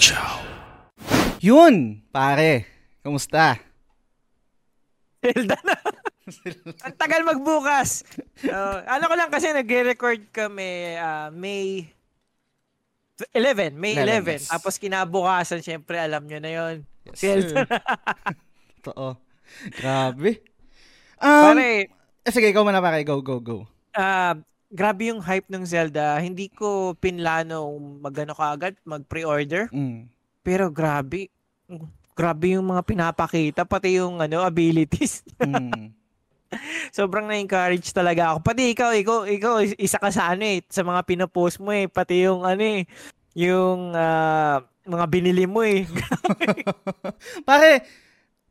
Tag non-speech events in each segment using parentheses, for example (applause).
Chow. Yun, pare. Kumusta? (laughs) Zelda na. Ang tagal magbukas. Uh, ano ko lang kasi nagre-record kami uh, May 11, May 11. 11. Yes. Tapos kinabukasan, syempre, alam nyo na yon Yes, Zelda. (laughs) Totoo. Grabe. Um, pare, eh, sige, ikaw muna pare. Go, go, go. Uh, grabe yung hype ng Zelda. Hindi ko pinlano magano kaagad, mag-pre-order. Mm. Pero grabe, grabe yung mga pinapakita, pati yung ano, abilities. Mm. (laughs) Sobrang na-encourage talaga ako. Pati ikaw, ikaw, ikaw, isa ka sa ano eh, sa mga pinopost mo eh, pati yung ano eh, yung uh, mga binili mo eh. (laughs) Pare,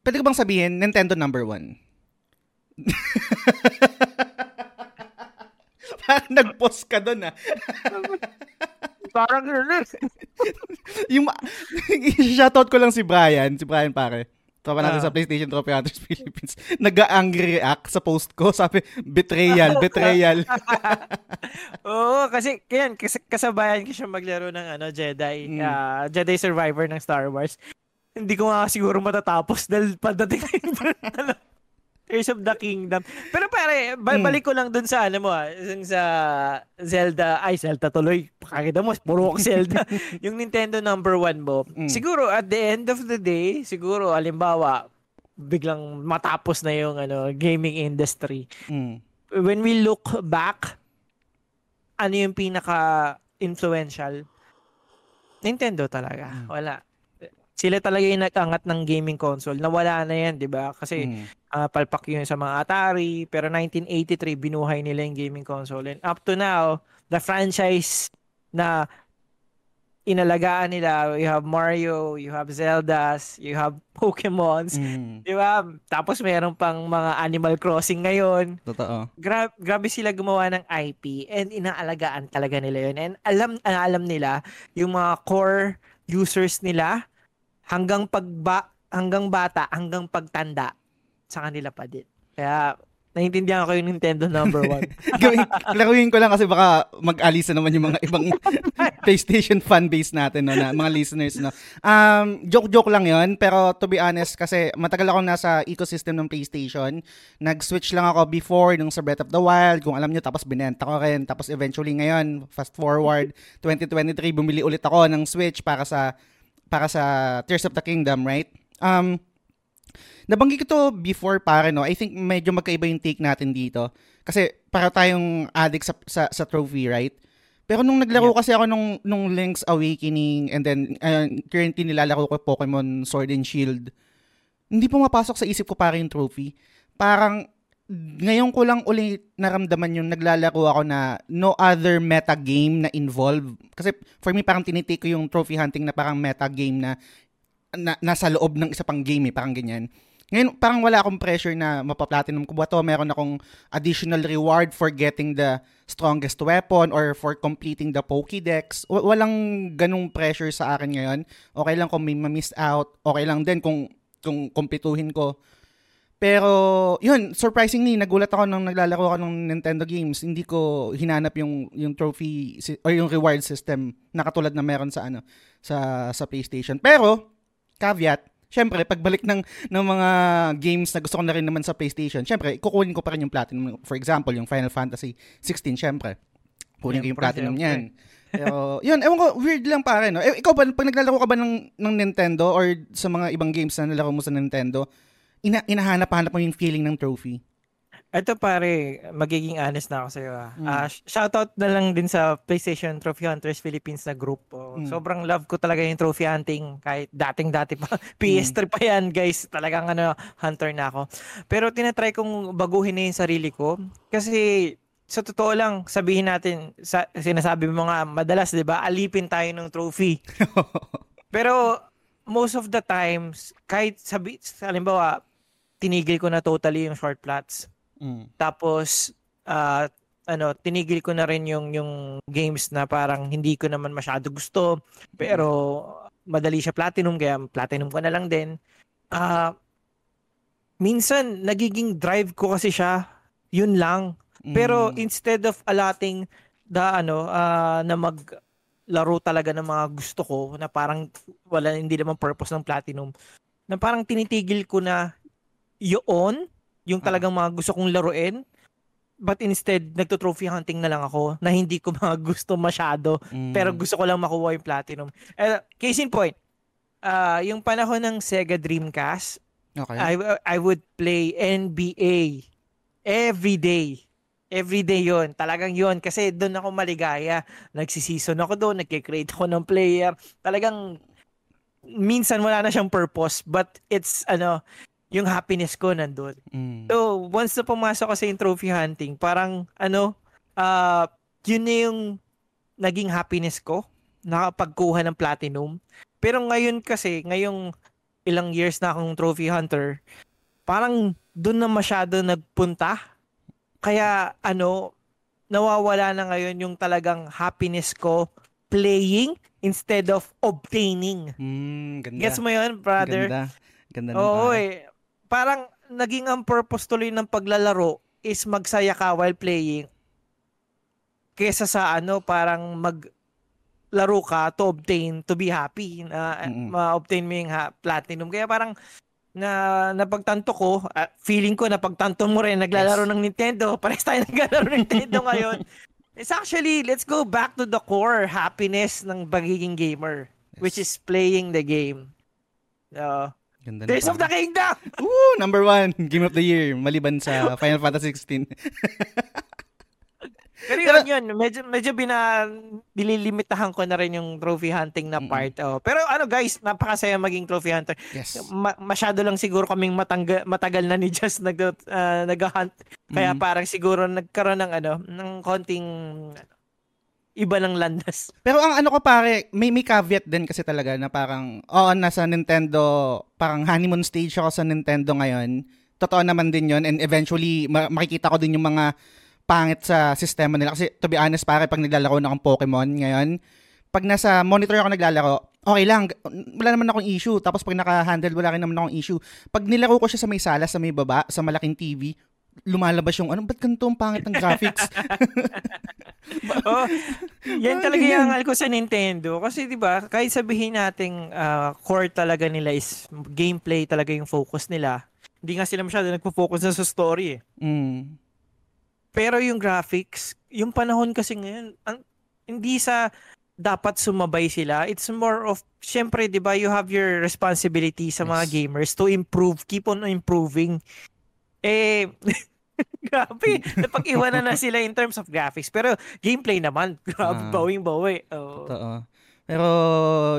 pwede ko bang sabihin, Nintendo number one? (laughs) (laughs) Nag-post ka doon ah. (laughs) Parang gano'n. (laughs) yung, shoutout ko lang si Brian, si Brian pare. Tropa natin uh, sa PlayStation Trophy Hunters Philippines. Nag-angry react sa post ko. Sabi, betrayal, betrayal. Oo, kasi kaya kas- kasabayan ko siya maglaro ng ano, Jedi. Mm. Uh, Jedi Survivor ng Star Wars. Hindi ko nga siguro matatapos dahil pagdating na Tears of the Kingdom. Pero pare, hmm. balik ko lang dun sa ano mo ah, sa Zelda, ay Zelda tuloy. Pakakita mo, puro Zelda. (laughs) yung Nintendo number one mo. Mm. Siguro at the end of the day, siguro alimbawa, biglang matapos na yung ano gaming industry. Mm. When we look back, ano yung pinaka influential? Nintendo talaga. Mm. Wala sila talaga yung nag-angat ng gaming console. Nawala na yan, di ba? Kasi mm. uh, palpak yun sa mga Atari. Pero 1983, binuhay nila yung gaming console. And up to now, the franchise na inalagaan nila, you have Mario, you have Zeldas, you have (laughs) Pokemons, mm. di ba? Tapos meron pang mga Animal Crossing ngayon. Totoo. Gra- grabe sila gumawa ng IP and inaalagaan talaga nila yun. And alam, alam nila yung mga core users nila hanggang pagba hanggang bata, hanggang pagtanda sa kanila pa din. Kaya Naintindihan ko yung Nintendo number one. (laughs) Gawin, laruin ko lang kasi baka mag-alisa naman yung mga ibang (laughs) PlayStation fan base natin, no, na, mga listeners. No. Um, joke-joke lang yon pero to be honest, kasi matagal ako nasa ecosystem ng PlayStation. Nag-switch lang ako before nung sa Breath of the Wild, kung alam nyo, tapos binenta ko rin. Tapos eventually ngayon, fast forward, 2023, bumili ulit ako ng Switch para sa para sa Tears of the Kingdom, right? Um, nabanggit ko to before pare, no? I think medyo magkaiba yung take natin dito. Kasi para tayong addict sa, sa, sa trophy, right? Pero nung naglaro yeah. kasi ako nung, nung Link's Awakening and then uh, currently nilalaro ko Pokemon Sword and Shield, hindi pumapasok sa isip ko para yung trophy. Parang ngayon ko lang uli naramdaman yung naglalaro ako na no other meta game na involved. Kasi for me parang tinitake ko yung trophy hunting na parang meta game na, na nasa loob ng isa pang game eh, parang ganyan. Ngayon, parang wala akong pressure na mapaplatinum ko ba to. Meron akong additional reward for getting the strongest weapon or for completing the Pokédex. W- walang ganung pressure sa akin ngayon. Okay lang kung may ma-miss out. Okay lang din kung, kung kumpituhin ko pero, yun, surprisingly, nagulat ako nung naglalaro ako ng Nintendo games. Hindi ko hinanap yung yung trophy or yung reward system na katulad na meron sa ano sa sa PlayStation. Pero, caveat, syempre, pagbalik ng ng mga games na gusto ko na rin naman sa PlayStation, syempre, kukunin ko pa rin yung platinum. For example, yung Final Fantasy 16, syempre. Kunin ko yung platinum niyan. Pero, yun, ewan ko, weird lang pare, no? Eh, ikaw ba, pag naglalaro ka ba ng, ng Nintendo or sa mga ibang games na nalaro mo sa Nintendo, ina inahanap-hanap mo yung feeling ng trophy? Ito pare, magiging honest na ako sa iyo. Ah. Mm. Uh, shoutout na lang din sa PlayStation Trophy Hunters Philippines na group. Oh. Mm. Sobrang love ko talaga yung trophy hunting kahit dating-dati pa. (laughs) PS3 mm. pa yan, guys. Talagang ano, hunter na ako. Pero tinatry kong baguhin na yung sarili ko kasi sa totoo lang, sabihin natin, sa, sinasabi mo nga, madalas, di ba, alipin tayo ng trophy. (laughs) Pero most of the times, kahit sabi, halimbawa, tinigil ko na totally yung short plots. Mm. Tapos uh, ano, tinigil ko na rin yung yung games na parang hindi ko naman masyado gusto, pero madali siya platinum kaya platinum ko na lang din. Uh, minsan nagiging drive ko kasi siya, yun lang. Pero mm. instead of allotting the ano uh, na mag laro talaga ng mga gusto ko na parang wala hindi naman purpose ng platinum na parang tinitigil ko na yun yung talagang mga gusto kong laruin but instead nagto-trophy hunting na lang ako na hindi ko (laughs) mga gusto masyado Mm. pero gusto ko lang makuha yung platinum. Eh, case in point, ah yung panahon ng Sega Dreamcast, Okay. I I would play NBA every day. Every day yon Talagang yon Kasi doon ako maligaya. Nagsiseason ako doon. Nagkikreate ako ng player. Talagang minsan wala na siyang purpose but it's ano yung happiness ko nandun. Mm. So, once na pumasok ko sa yung trophy hunting, parang ano, ah yun na yung naging happiness ko, nakapagkuha ng platinum. Pero ngayon kasi, ngayong ilang years na akong trophy hunter, parang doon na masyado nagpunta. Kaya ano, nawawala na ngayon yung talagang happiness ko playing instead of obtaining. Mm, ganda. Gets mo yun, brother? Ganda. Ganda ng Oo eh. Parang naging ang purpose tuloy ng paglalaro is magsaya ka while playing kesa sa ano parang mag laro ka to obtain to be happy na Mm-mm. ma-obtain mo yung ha- platinum. Kaya parang na napagtanto ko ah, feeling ko napagtanto mo rin naglalaro ng Nintendo. (laughs) Pares tayo naglalaro ng Nintendo ngayon. It's actually let's go back to the core happiness ng pagiging gamer which Yes. is playing the game. Uh, Ganda Tears of the. Kingdom! (laughs) Woo! Number one, Game of the Year, maliban sa Final Fantasy 16. (laughs) Pero yun, yun. Medyo, medyo bina, nililimitahan ko na rin yung trophy hunting na part. Oh. Pero ano guys, napakasaya maging trophy hunter. yes. Ma- masyado lang siguro kaming matangga, matagal na ni (laughs) Just nag, ah, nag-hunt. Kaya Mm. parang siguro nagkaroon ng ano, ng konting ano, iba ng landas. (laughs) Pero ang ano ko pare, may may caveat din kasi talaga na parang, oo, nasa Nintendo, parang honeymoon stage ako sa Nintendo ngayon. Totoo naman din yon and eventually ma- makikita ko din yung mga pangit sa sistema nila. Kasi to be honest pare, pag naglalaro na akong Pokemon ngayon, pag nasa monitor ako naglalaro, okay lang, wala naman akong issue. Tapos pag naka-handle, wala rin naman akong issue. Pag nilaro ko siya sa may sala, sa may baba, sa malaking TV, lumalabas yung, ano, ba't ganito ang pangit ng graphics? (laughs) oh, yan Ah, talaga yung angal ko sa Nintendo. Kasi 'di ba, kahit sabihin nating ah, core talaga nila is gameplay talaga yung focus nila. Hindi nga sila masyado nagpo-focus na sa story eh. mm. Pero yung graphics, yung panahon kasi ngayon, ang, hindi sa dapat sumabay sila. It's more of, syempre, di ba, you have your responsibility sa mga Yes. gamers to improve, keep on improving. Eh, (laughs) (laughs) grabe, napag-iwanan na sila in terms of graphics. Pero gameplay naman, grabe, Ah. bawing-bawi. Oo. Totoo. Pero,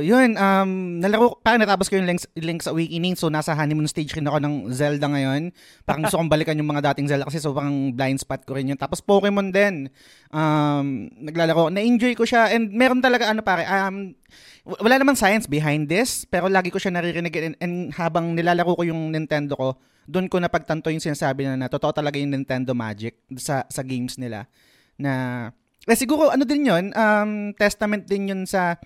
yun, um, nalaro, parang natapos ko yung Link's, Link's Awakening, so nasa honeymoon stage rin ako ng Zelda ngayon. Parang gusto kong balikan yung mga dating Zelda kasi sobrang blind spot ko rin yun. Tapos Pokemon din, um, naglalaro, na-enjoy ko siya, and meron talaga, ano pare, um, wala namang science behind this, pero lagi ko siya naririnig, and, and habang nilalaro ko yung Nintendo ko, doon ko napagtanto yung sinasabi na, na totoo talaga yung Nintendo magic sa, sa games nila. Na, eh, siguro, ano din yun, um, testament din yun sa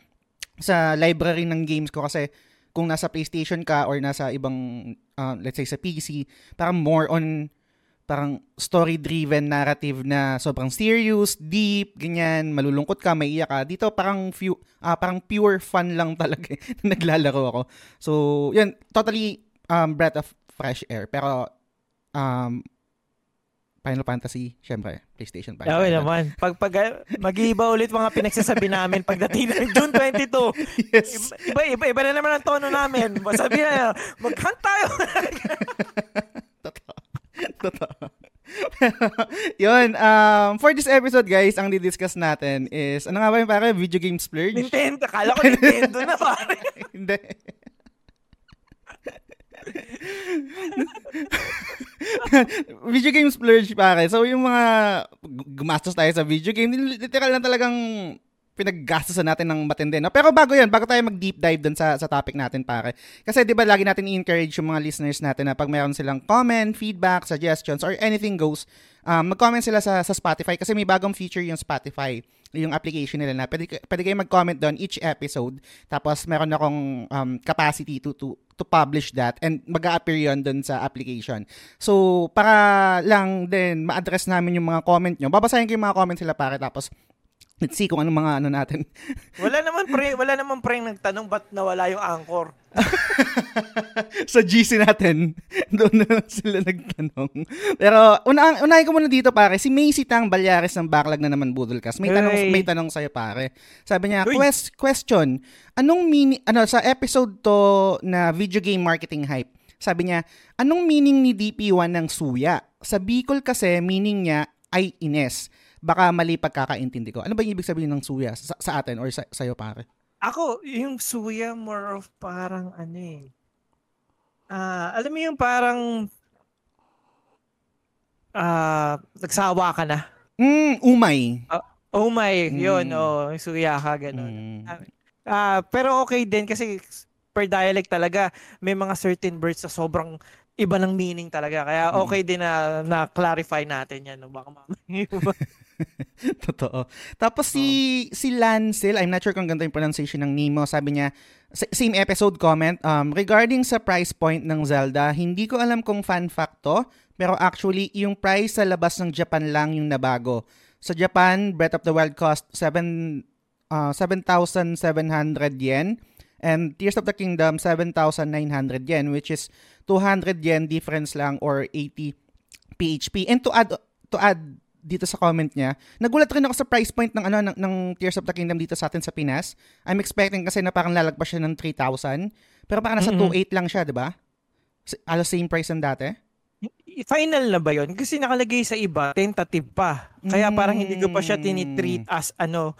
sa library ng games ko kasi kung nasa PlayStation ka or nasa ibang uh, let's say sa PC parang more on parang story-driven narrative na sobrang serious, deep, ganyan, malulungkot ka, maiiyak ka. Dito parang few, ah, parang pure fun lang (laughs) talaga eh, na naglalaro ako. So, yun, totally um, breath of fresh air. Pero, um, Final Fantasy, syempre, PlayStation 5. Okay naman. Pag, pag mag-iiba ulit mga pinagsasabi namin pagdating ng June 22. Yes. Iba, iba, iba na naman ang tono namin. Sabi na, mag-hunt tayo. Totoo. Totoo. Yun, um, for this episode guys, ang didiscuss natin is, ano nga ba yung pare, video game splurge? Nintendo. Kala ko Nintendo na pare. (laughs) Hindi. (laughs) video game splurge pare. So yung mga gu- gumastos tayo sa video game, literal na talagang pinaggastosan natin ng matindi. No? Pero bago yun, bago tayo mag-deep dive dun sa, sa topic natin, pare. Kasi di ba lagi natin i-encourage yung mga listeners natin na pag mayroon silang comment, feedback, suggestions, or anything goes, um, mag-comment sila sa, sa Spotify kasi may bagong feature yung Spotify yung application nila na pwede, pwede kayo mag-comment doon each episode tapos meron akong um, capacity to, to to publish that and mag-a-appear yun doon sa application. So, para lang din ma-address namin yung mga comment nyo, babasahin ko yung mga comment sila pare tapos Let's see kung anong mga ano natin. (laughs) wala naman pre, wala naman pre nagtanong ba't nawala yung anchor. (laughs) sa GC natin, (laughs) doon na lang sila nagtanong. Pero una unahin ko muna dito pare, si Macy Tang Balyares ng Backlog na naman Budolcast. May tanong hey. may tanong sa pare. Sabi niya, quest, question, anong meaning ano sa episode to na video game marketing hype? Sabi niya, anong meaning ni DP1 ng suya? Sa Bicol kasi meaning niya ay ines baka mali pagkakaintindi ko. Ano ba yung ibig sabihin ng suya sa, sa atin or sa sa'yo pare? Ako, yung suya more of parang ano eh. Uh, alam mo yung parang uh, nagsawa ka na. Mm, umay. Uh, umay, mm. yun, oh, suya ka ganun. Mm. Uh, pero okay din kasi per dialect talaga may mga certain words na sobrang iba ng meaning talaga. Kaya mm. okay din na na-clarify natin yan. No? Baka mamaya (laughs) (laughs) Totoo. Tapos si oh. si Lancel, I'm not sure kung ganito yung pronunciation ng Nemo, sabi niya, same episode comment, um, regarding sa price point ng Zelda, hindi ko alam kung fan fact to, pero actually, yung price sa labas ng Japan lang yung nabago. Sa Japan, Breath of the Wild cost 7 uh, 7,700 yen and Tears of the Kingdom 7,900 yen which is 200 yen difference lang or 80 PHP. And to add to add dito sa comment niya. Nagulat rin ako sa price point ng ano ng, ng Tears of the Kingdom dito sa atin sa Pinas. I'm expecting kasi na parang lalagpas siya ng 3,000. Pero parang nasa mm-hmm. 2,800 lang siya, 'di ba? Alos same price ng dati. Final na ba 'yon? Kasi nakalagay sa iba tentative pa. Kaya parang hindi ko pa siya tinitreat as ano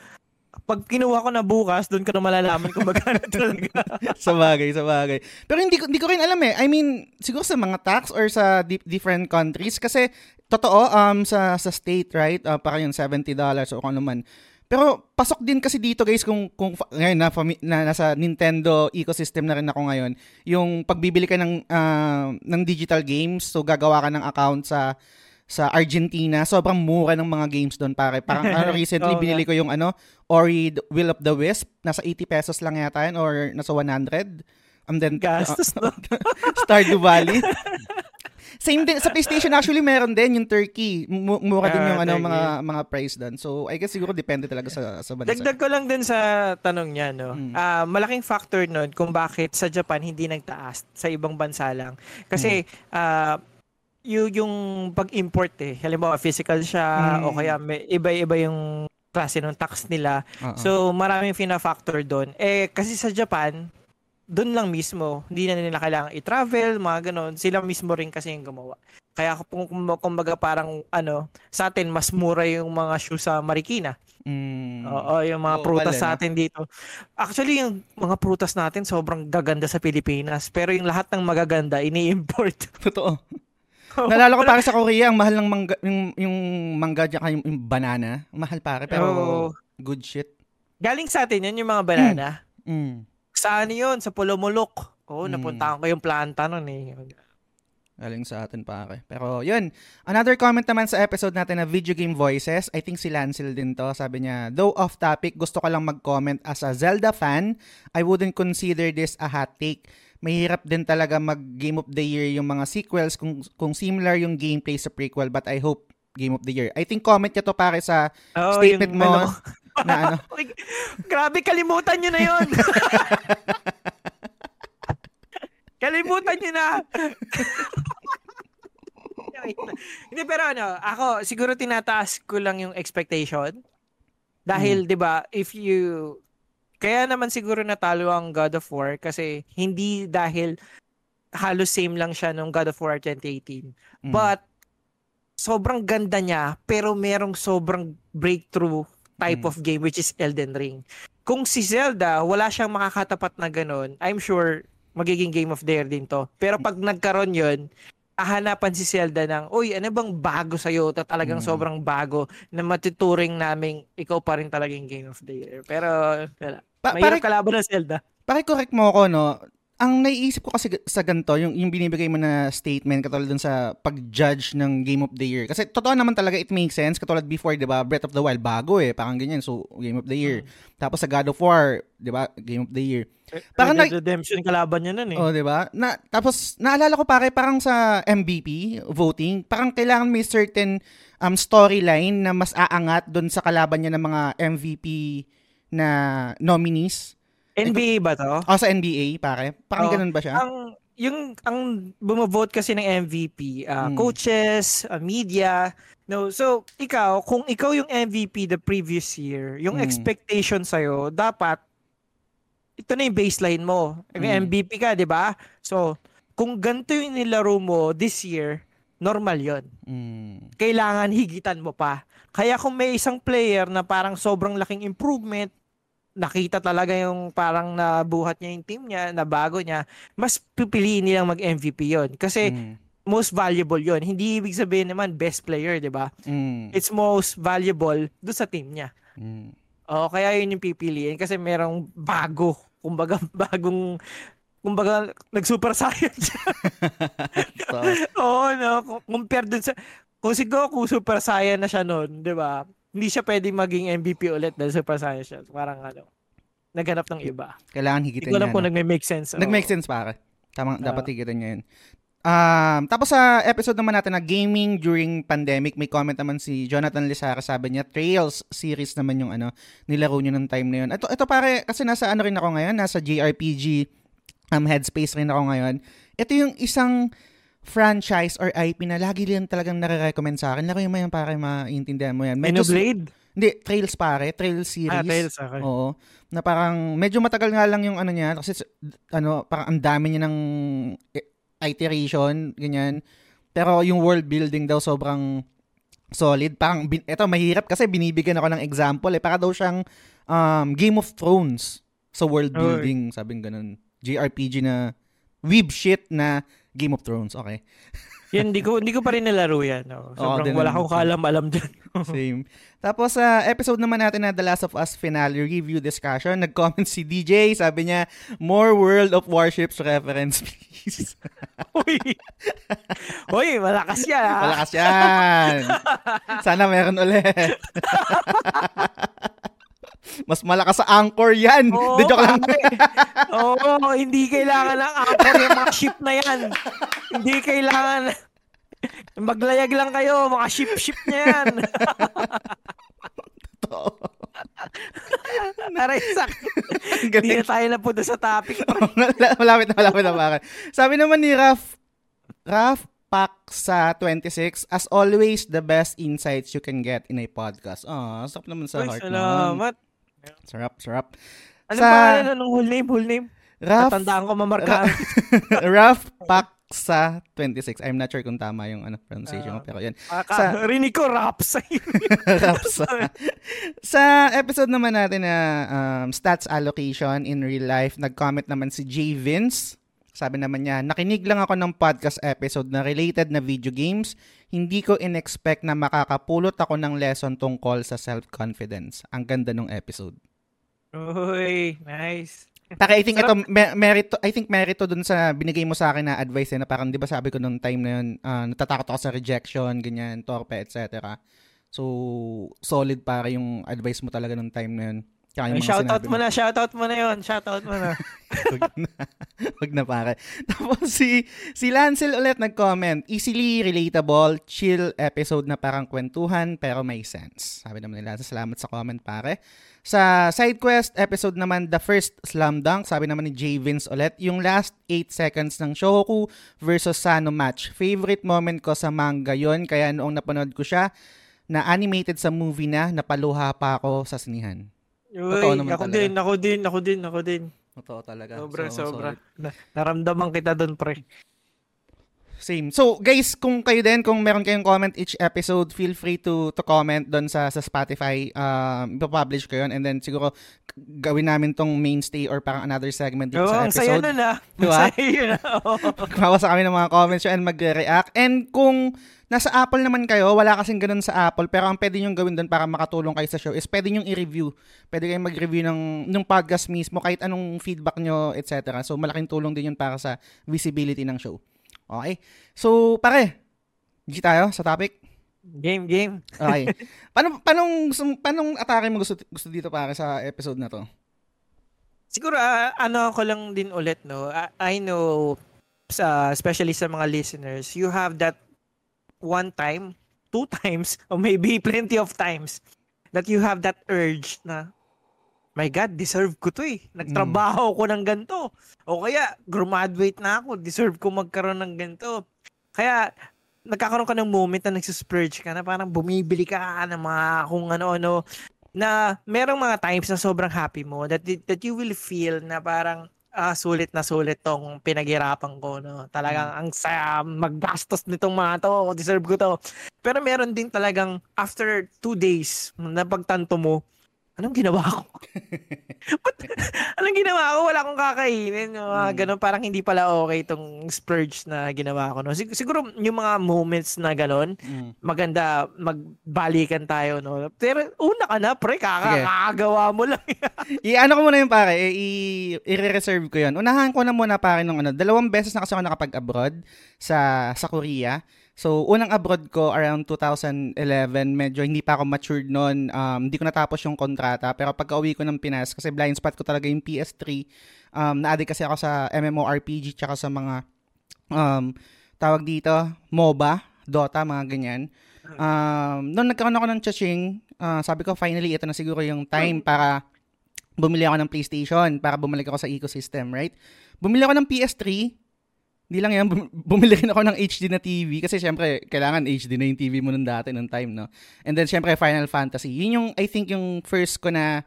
pag kinuha ko na bukas, doon ka na malalaman kung magkano (laughs) talaga. sa bagay, sa bagay. Pero hindi ko, hindi ko rin alam eh. I mean, siguro sa mga tax or sa di- different countries kasi totoo um sa sa state, right? Uh, parang yung $70 o kung ano man. Pero pasok din kasi dito guys kung kung ngayon na, na nasa Nintendo ecosystem na rin ako ngayon, yung pagbibili ka ng uh, ng digital games, so gagawa ka ng account sa sa Argentina. Sobrang mura ng mga games doon pare. Parang (laughs) ano, recently oh, binili ko yung ano, Ori Will of the Wisp. Nasa 80 pesos lang yata yun or nasa 100. And then, Gastos uh, (laughs) Stardew Valley. (laughs) Same din sa PlayStation actually meron din yung Turkey. mura din yung uh, ano mga mga price doon. So I guess siguro depende talaga sa sa bansa. Dagdag ko lang din sa tanong niya no. Hmm. Uh, malaking factor noon kung bakit sa Japan hindi nagtaas sa ibang bansa lang. Kasi hmm. uh, yung, yung pag-import eh. Halimbawa, physical siya mm. o kaya may iba-iba yung klase ng tax nila. Uh-uh. So, maraming fina-factor doon. Eh, kasi sa Japan, doon lang mismo. Hindi na nila kailangan i-travel, mga ganon. Sila mismo rin kasi yung gumawa. Kaya kung kumbaga parang ano, sa atin mas mura yung mga shoes sa Marikina. Mm. Oo, yung mga oh, prutas sa atin dito. Actually, yung mga prutas natin sobrang gaganda sa Pilipinas. Pero yung lahat ng magaganda, ini-import. Totoo. (laughs) Nalala ko para sa Korea, ang mahal ng mangga, yung, yung mangga dyan, yung, yung banana. Mahal pare, pero oh. good shit. Galing sa atin yun, yung mga banana. Mm. Mm. Saan yun? Sa Pulomulok. Oo, oh, mm. napunta ko yung planta nun eh. Galing sa atin pare. Pero yun, another comment naman sa episode natin na Video Game Voices. I think si Lancel din to. Sabi niya, though off topic, gusto ko lang mag-comment as a Zelda fan, I wouldn't consider this a hot take mahirap din talaga mag Game of the Year yung mga sequels kung kung similar yung gameplay sa prequel but I hope Game of the Year. I think comment niya to pare sa oh, statement mo ano. (laughs) na ano. (laughs) Grabe kalimutan niyo na 'yon. (laughs) kalimutan niyo na. Hindi pero ano, ako siguro tinataas ko lang yung expectation. Dahil hmm. 'di ba, if you kaya naman siguro natalo ang God of War kasi hindi dahil halos same lang siya nung God of War 2018. Mm. But sobrang ganda niya pero merong sobrang breakthrough type mm. of game which is Elden Ring. Kung si Zelda, wala siyang makakatapat na ganun, I'm sure magiging Game of the Year din to. Pero pag nagkaroon yon ahanapan si Zelda ng, uy, ano bang bago sa'yo? Ta talagang mm. sobrang bago na matuturing naming ikaw pa rin talagang Game of the Year. Pero, wala. Pa- Mahirap pare, kalaban ng Zelda. Pare-correct mo ako, no? ang naiisip ko kasi sa ganito, yung, yung binibigay mo na statement katulad dun sa pag-judge ng Game of the Year. Kasi totoo naman talaga it makes sense. Katulad before, di ba, Breath of the Wild, bago eh. Parang ganyan. So, Game of the Year. Mm. Tapos sa God of War, di ba, Game of the Year. Parang Red na, Redemption kalaban niya nun eh. Oh, di ba? Na, tapos, naalala ko pare, parang sa MVP voting, parang kailangan may certain um, storyline na mas aangat dun sa kalaban niya ng mga MVP na nominees. NBA ba to? Oh, sa NBA, pare. Parang oh, ganun ba siya? Ang, yung, ang bumovote kasi ng MVP, uh, hmm. coaches, uh, media, no. So, ikaw, kung ikaw yung MVP the previous year, yung hmm. expectation sa'yo, dapat, ito na yung baseline mo. Hmm. MVP ka, di ba? So, kung ganito yung nilaro mo this year, normal yon. Hmm. Kailangan higitan mo pa. Kaya kung may isang player na parang sobrang laking improvement, nakita talaga yung parang nabuhat niya yung team niya, na bago niya, mas pipiliin nilang mag-MVP yon Kasi mm. most valuable yon Hindi ibig sabihin naman best player, di ba? Mm. It's most valuable do sa team niya. Mm. O, kaya yun yung pipiliin kasi merong bago. Kumbaga, (laughs) bagong kumbaga, nag-super science. (laughs) Oo, no? Compare dun sa, kung si Goku super saiyan na siya noon, di ba? Hindi siya pwedeng maging MVP ulit dahil Super Saiyan siya. Parang ano, naghanap ng iba. Kailangan higitin niya. Hindi ko alam kung nagme-make sense. Nag-make sense para. Tama, uh, dapat higitin niya yun. Um, tapos sa episode naman natin na gaming during pandemic, may comment naman si Jonathan Lizara, sabi niya, Trails series naman yung ano, nilaro niyo ng time na yun. Ito, ito pare, kasi nasa ano rin ako ngayon, nasa JRPG um, headspace rin ako ngayon. Ito yung isang franchise or IP na lagi din talagang nare-recommend sa akin. Laro mo yan para maintindihan mo yan. Medyo, Blade? Hindi, Trails pare. Trails series. Ah, Trails, okay. Oo. Na parang, medyo matagal nga lang yung ano niya. Kasi, ano, parang ang dami niya ng iteration, ganyan. Pero yung world building daw sobrang solid. Parang, bin, eto, mahirap kasi binibigyan ako ng example eh. Para daw siyang um, Game of Thrones sa world building. Oh. Sabing ganun. JRPG na weeb shit na Game of Thrones, okay. yan, hindi ko, hindi ko pa rin nalaro yan. No? Sobrang oh, wala akong kaalam-alam dyan. (laughs) Same. Tapos sa uh, episode naman natin na The Last of Us finale review discussion, nag-comment si DJ, sabi niya, more World of Warships reference please. (laughs) Uy! Uy, malakas yan. Ha? Malakas yan. Sana meron ulit. (laughs) Mas malakas sa anchor yan. Oo, (laughs) De, joke lang. Oo, oh, hindi kailangan ng anchor yung mga ship na yan. hindi kailangan. Maglayag lang kayo, mga ship-ship na yan. Totoo. Naraisak. Hindi na tayo na punta sa topic. malapit na, malapit na bakit. Sabi naman ni Raf, Raf Pak sa 26, as always, the best insights you can get in a podcast. Ah, oh, sarap naman sa Ay, heart. Salamat. Sarap, sarap. Ano sa... pangalan ng whole name? Whole name? Raf, Tatandaan ko mamarka. (laughs) Raf Pak sa 26. I'm not sure kung tama yung ano pronunciation uh, pero yan. Aka, sa rinig ko Rapsa. (laughs) Rapsa. sa episode naman natin na um, stats allocation in real life, nag-comment naman si J Vince. Sabi naman niya, nakinig lang ako ng podcast episode na related na video games. Hindi ko in-expect na makakapulot ako ng lesson tungkol sa self-confidence. Ang ganda ng episode. Uy, nice. Taka, I think ito, merito, I think merito dun sa binigay mo sa akin na advice eh, na parang, di ba sabi ko nung time na yun, uh, natatakot ako sa rejection, ganyan, torpe, etc. So, solid para yung advice mo talaga nung time na yun. Kaya yung shout out mo na, shout out mo na yon, shout out mo na. (laughs) wag na. Wag na pare. (laughs) Tapos si si Lancel ulit nag-comment, easily relatable, chill episode na parang kwentuhan pero may sense. Sabi naman nila, salamat sa comment pare. Sa side quest episode naman, the first slam dunk, sabi naman ni J. Vince ulit, yung last 8 seconds ng Shohoku versus Sano match. Favorite moment ko sa manga yon kaya noong napanood ko siya, na animated sa movie na, napaluha pa ako sa sinihan. Uy, naman ako talaga. din, ako din, ako din, ako din. Totoo talaga. Sobra, so, sobra. Na, naramdaman kita doon, pre. Same. So, guys, kung kayo din, kung meron kayong comment each episode, feel free to to comment doon sa sa Spotify. Um, ipapublish ko yun. And then, siguro, gawin namin tong mainstay or parang another segment dito Oo, sa ang saya episode. (laughs) Diba? Ang saya yun ah. Oo. (laughs) Mawasa kami ng mga comments and mag-react. And kung nasa Apple naman kayo, wala kasing ganun sa Apple, pero ang pwede nyo gawin doon para makatulong kayo sa show is pwede nyo i-review. Pwede kayong mag-review ng, ng podcast mismo, kahit anong feedback nyo, etc. So, malaking tulong din yun para sa visibility ng show. Okay? So, pare, G tayo sa topic. Game, game. Okay. (laughs) paano, panong, panong atake mo gusto, gusto dito pare sa episode na to? Siguro, ah, ano ko lang din ulit, no? I, I know, sa, especially sa mga listeners, you have that one time, two (laughs) times, or maybe plenty of times, that you have that urge na, my God, deserve ko to eh. Nagtrabaho ko ng ganito. O kaya, graduate na ako, deserve ko magkaroon ng ganito. Kaya, nagkakaroon ka ng moment na nagsusplurge ka na parang bumibili ka ng mga kung ano-ano na merong mga times na sobrang happy mo that that you will feel na parang ah, sulit na sulit tong pinaghirapan ko no talagang ang saya maggastos nitong mga to deserve ko to pero meron din talagang after two days na pagtanto mo anong ginawa ko? (laughs) Ba't, anong ginawa ko? Wala akong kakainin. Mga Mm. ganun, parang hindi pala okay itong splurge na ginawa ko. No? Sig- siguro yung mga moments na ganun, Mm. maganda magbalikan tayo. No? Pero una ka na, pre, kakagawa mo lang. (laughs) I-ano ko muna yung pare, i- i- i-reserve ko yun. Unahan ko na muna pare nung ano, dalawang beses na kasi ako nakapag-abroad sa sa Korea. So, unang abroad ko around 2011, medyo hindi pa ako matured noon. Um, hindi ko natapos yung kontrata. Pero pagka uwi ko ng Pinas, kasi blind spot ko talaga yung PS3, um, na-addict kasi ako sa MMORPG tsaka sa mga, um, tawag dito, MOBA, Dota, mga ganyan. Um, noon nagkaroon ako ng chaching, ah, sabi ko finally ito na siguro yung time para bumili ako ng PlayStation para bumalik ako sa ecosystem, right? Bumili ako ng PS3. Hindi lang yan, bum- bumili rin ako ng HD na TV kasi syempre, kailangan HD na yung TV mo nung dati, nung time, no? And then, syempre, Final Fantasy. Yun yung, I think, yung first ko na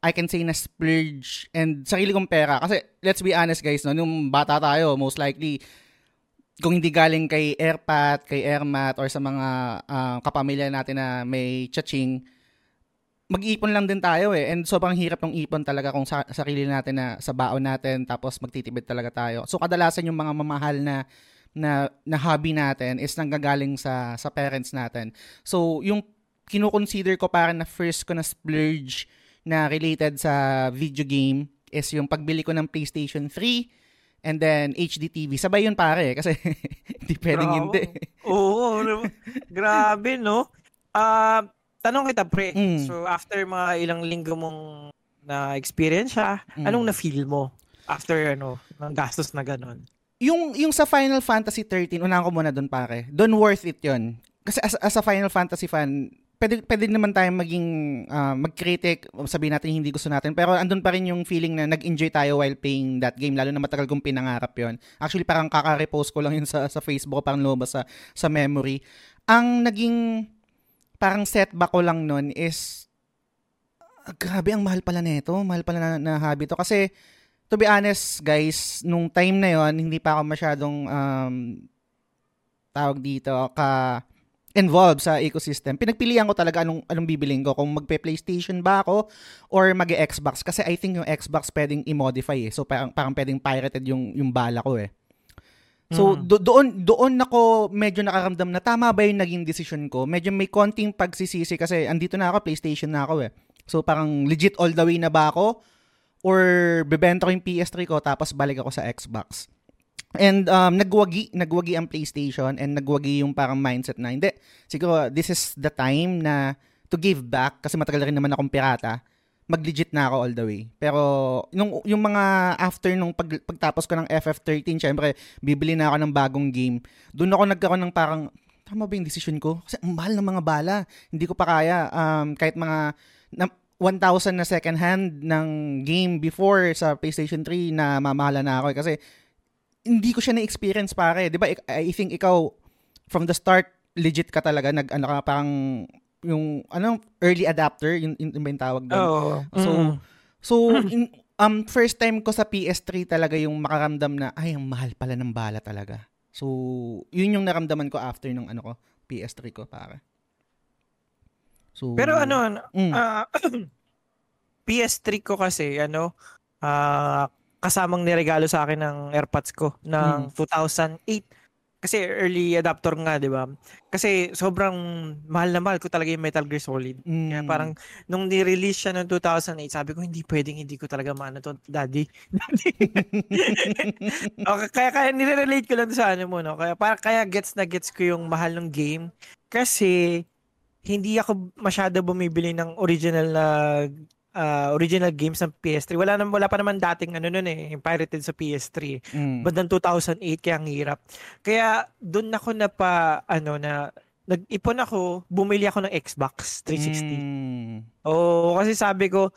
I can say na splurge and sarili kong pera. Kasi, let's be honest, guys, no? Nung bata tayo, most likely, kung hindi galing kay Airpat, kay Airmat, or sa mga ah, kapamilya natin na may chaching, mag-ipon lang din tayo eh. And sobrang hirap ng ipon talaga kung sa sarili natin na sa baon natin tapos magtitipid talaga tayo. So kadalasan yung mga mamahal na na, na hobby natin is nanggagaling sa sa parents natin. So yung kino-consider ko parang na first ko na splurge na related sa video game is yung pagbili ko ng PlayStation 3 and then HD TV. Sabay yun pare kasi (laughs) hindi pwedeng Grabe. hindi. Oo, ano, grabe, no? Ah, tanong kita, pre. Mm. So, after mga ilang linggo mong na-experience siya, Mm. anong na-feel mo after, ano, ng gastos na ganon? yung yung sa Final Fantasy 13, unahan ko muna doon pare. Doon worth it 'yon. Kasi as, as a Final Fantasy fan, pwede, pwede naman tayong maging ah, mag-critic, sabihin natin hindi gusto natin, pero andun pa rin yung feeling na nag-enjoy tayo while playing that game, lalo na matagal kong pinangarap yon Actually, parang kaka-repost ko lang yun sa, sa Facebook, parang lumabas sa, sa memory. Ang naging parang setback ko lang nun is, ah, grabe, ang mahal pala nito. Mahal pala na, na hobby to. Kasi, to be honest, guys, nung time na yon hindi pa ako masyadong um, tawag dito ka involved sa ecosystem. Pinagpilian ko talaga anong anong bibiling ko kung magpe-PlayStation ba ako or mag-Xbox kasi I think yung Xbox pwedeng i-modify eh. So parang parang pwedeng pirated yung yung bala ko eh. So Mm. do- doon doon ako medyo nakaramdam na tama ba yung naging decision ko. Medyo may konting pagsisisi kasi andito na ako, PlayStation na ako eh. So parang legit all the way na ba ako or bebenta ko yung PS3 ko tapos balik ako sa Xbox. And um, nagwagi, nagwagi ang PlayStation and nagwagi yung parang mindset na hindi. Siguro this is the time na to give back kasi matagal rin naman akong pirata. Mag-legit na ako all the way. Pero nung, yung mga after nung pag, pagtapos ko ng FF13, syempre bibili na ako ng bagong game. Doon ako nagkaroon ng parang tama ba yung decision ko? Kasi ang mahal ng mga bala. Hindi ko pa kaya. Um, kahit mga na, 1,000 na second hand ng game before sa PlayStation 3 na mamahala na ako eh. Kasi hindi ko siya na-experience pare. 'Di ba? Ik- I think ikaw from the start legit ka talaga nag ano ka parang yung ano early adapter yung, yung, ba yung tawag doon. Oo. So, Mm. So in, um first time ko sa PS3 talaga yung makaramdam na ay ang mahal pala ng bala talaga. So, yun yung naramdaman ko after nung ano ko, PS3 ko, pare. So, Pero ano, mm, ah, (clears throat) PS3 ko kasi, ano, ah, kasamang niregalo sa akin ng AirPods ko ng 2008. Kasi early adapter nga, di ba? Kasi sobrang mahal na mahal ko talaga yung Metal Gear Solid. mm, Kaya parang nung ni-release siya noong 2008, sabi ko hindi pwedeng hindi ko talaga maano to, daddy. Daddy. (laughs) okay, kaya kaya nire-relate ko lang sa ano mo no. Kaya para kaya gets na gets ko yung mahal ng game kasi hindi ako masyado bumibili ng original na ah, original games ng PS3. Wala na wala pa naman dating ano noon eh, yung pirated sa PS3. mm, Bandang 2008 kaya ang hirap. Kaya doon ako na pa ano na nag-ipon ako, bumili ako ng Xbox 360. mm, Oo, kasi sabi ko,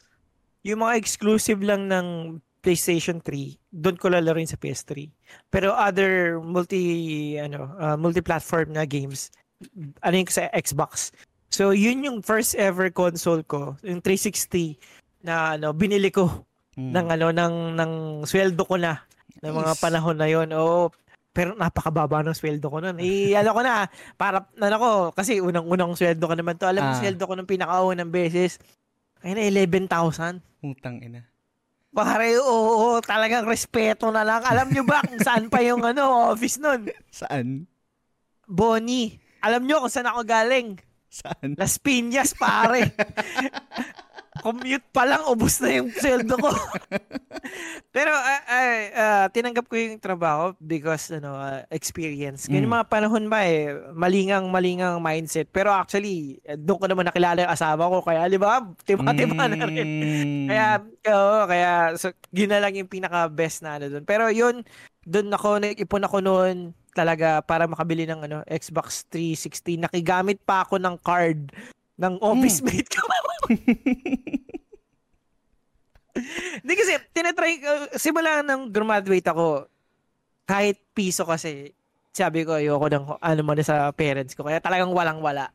yung mga exclusive lang ng PlayStation 3, doon ko lalaroin sa PS3. Pero other multi ano, uh, multi-platform na games, ano yung sa Xbox. So, yun yung first ever console ko, yung 360 na ano, binili ko mm. ng ano ng ng sweldo ko na ng mga panahon na yon. Oo. Pero napakababa ng sweldo ko noon. Eh, ano ko na, para, ano ko, kasi unang-unang sweldo ko naman to. Alam mo, Ah. sweldo ko nung pinakaunang beses, ay na 11,000. Putang ina. Pare, oo, talagang respeto na lang. Alam nyo ba kung saan pa yung ano, office nun? (laughs) Saan? Bonnie. Alam nyo kung saan ako galing? Saan? Las Piñas, pare. (laughs) Commute pa lang, ubus na yung sweldo ko. Pero ay, ah, tinanggap ko yung trabaho because ano ah, experience. Kaya yung Mm. mga panahon ba eh, malingang malingang mindset. Pero actually, eh, doon ko naman nakilala yung asawa ko. Kaya, di ba, tiba-tiba na rin. Mm. Kaya, oo, kaya, so, yun na lang yung pinaka-best na ano doon. Pero yun, doon ako, nag-ipon ako noon talaga para makabili ng ano, Xbox 360. Nakigamit pa ako ng card ng office (laughs) mate ko. Hindi kasi, tinatry ko, simula nang graduate ako, kahit piso kasi, sabi ko, ayoko ng ano man sa parents ko. Kaya talagang walang-wala.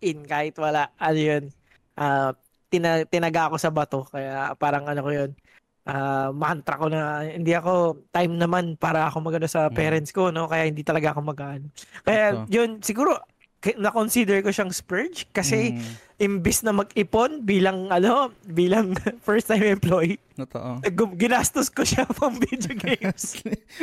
In, kahit wala. Ano yun. ah tina, tinaga ako sa bato. Kaya parang ano ko yun. Ah, mantra ko na hindi ako time naman para ako magano sa Mm. parents ko no kaya hindi talaga ako magano kaya Ito. yun siguro k- na-consider ko siyang splurge kasi Mm, imbis na mag-ipon bilang ano bilang (laughs) first time employee totoo. nag- ginastos ko siya (laughs) pang video games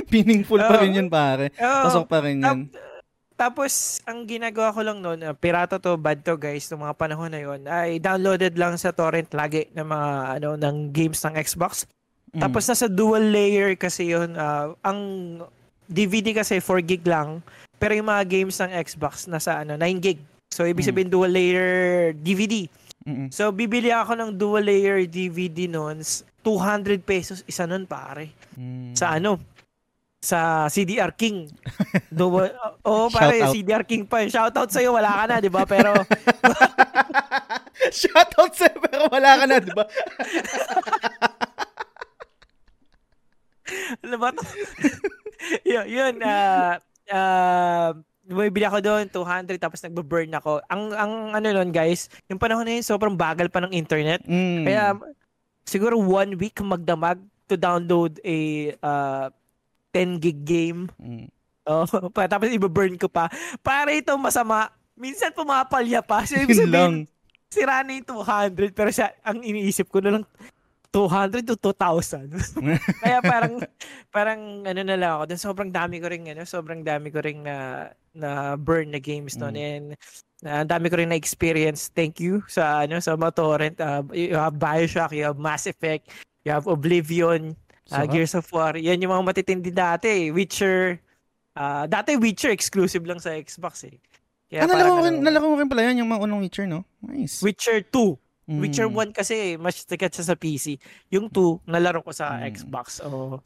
Meaningful pa rin yun, pare. Pasok pa rin yun. Tap- tapos, ang ginagawa ko lang noon, uh, pirata to, bad to guys, ng mga panahon na yon ay downloaded lang sa torrent lagi ng mga ano ng games ng Xbox. Mm. Tapos nasa dual layer kasi yon uh, ang DVD kasi 4 gig lang, pero yung mga games ng Xbox nasa ano 9 gig. So ibig Mm. sabihin dual layer DVD. Mm-mm. So bibili ako ng dual layer DVD noon, 200 pesos isa nun pare Mm. sa ano sa CDR King. Dual, (laughs) oh, pare, Shoutout. CDR King pa. Shoutout sa'yo, wala ka na, di ba? Pero, (laughs) Shoutout sa pero wala ka na, di ba? (laughs) ano ba to? yun, yun, ah, ah, bumibili ako doon, 200, tapos nagbe-burn ako. Ang, ang ano nun, guys, yung panahon na yun, sobrang bagal pa ng internet. Mm. Kaya, siguro one week magdamag to download a ah, 10 gig game. Mm. Oh, (laughs) pa, tapos i-burn ko pa. Para ito masama. Minsan pumapalya pa. So, ibig sabihin, sira na yung 200. Pero siya, ang iniisip ko na lang, 200 to 2,000. (laughs) (laughs) Kaya parang, parang ano na lang ako. Then sobrang dami ko rin, ano, sobrang dami ko rin na, na burn na games noon. And uh, ang dami ko rin na experience. Thank you sa, ano, sa mga torrent. Uh, you have Bioshock, you have Mass Effect, you have Oblivion, uh. Gears of War. Yan yung mga matitindi dati. Witcher. Uh, dati Witcher exclusive lang sa Xbox eh. ah, Kaya nalaro, parang, rin, ano, nalaro rin pala yan, yung mga unang Witcher, no? Nice. Witcher 2. Mm. Witcher 1 kasi mas sikat siya sa PC. Yung 2 nalaro ko sa Mm. Xbox. Oh.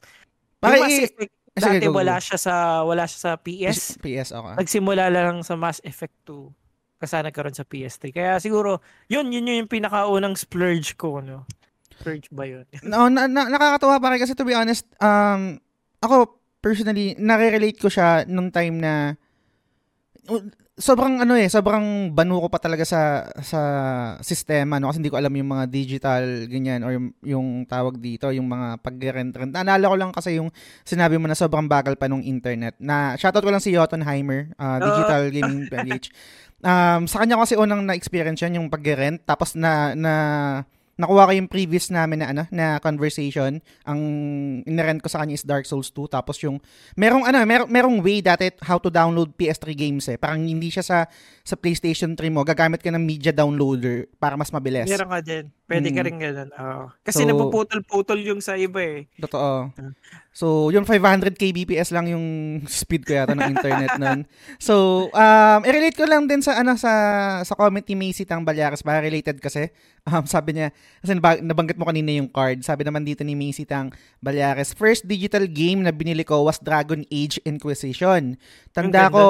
Pare, yung Mass i- Effect Ah, sige, dati go, wala siya sa wala siya sa PS. PS, okay. Nagsimula lang sa Mass Effect 2 kasi nagkaroon sa PS3. Kaya siguro yun yun yung pinakaunang splurge ko no. Splurge ba yun? (laughs) No, na, na, nakakatawa pa rin kasi to be honest, um, ako personally, nare-relate ko siya nung time na sobrang ano eh, sobrang banu ko pa talaga sa sa sistema no kasi hindi ko alam yung mga digital ganyan or yung, yung tawag dito, yung mga pag-rent rent. Naalala ko lang kasi yung sinabi mo na sobrang bagal pa nung internet. Na shoutout ko lang si Jotunheimer, uh, Digital uh, Gaming (laughs) PH. Um, sa kanya kasi unang na-experience yan yung pag-rent tapos na na nakuha ko yung previous namin na ano na conversation. Ang inirent ko sa kanya is Dark Souls 2 tapos yung merong ano, merong merong way dati how to download PS3 games eh. Parang hindi siya sa sa PlayStation 3 mo, gagamit ka ng media downloader para mas mabilis. Meron ka din. Pwede mm. ka rin ganun. Oo. Kasi so, napuputol-putol yung sa iba eh. Totoo. Ah. So, yung 500 kbps lang yung (laughs) speed ko yata ng internet nun. So, um, i-relate ko lang din sa ano sa sa comment ni Macy Tang Balyares, ba related kasi. Um, sabi niya, kasi nabanggit mo kanina yung card. Sabi naman dito ni Macy Tang Balyares, first digital game na binili ko was Dragon Age Inquisition. Tanda ko,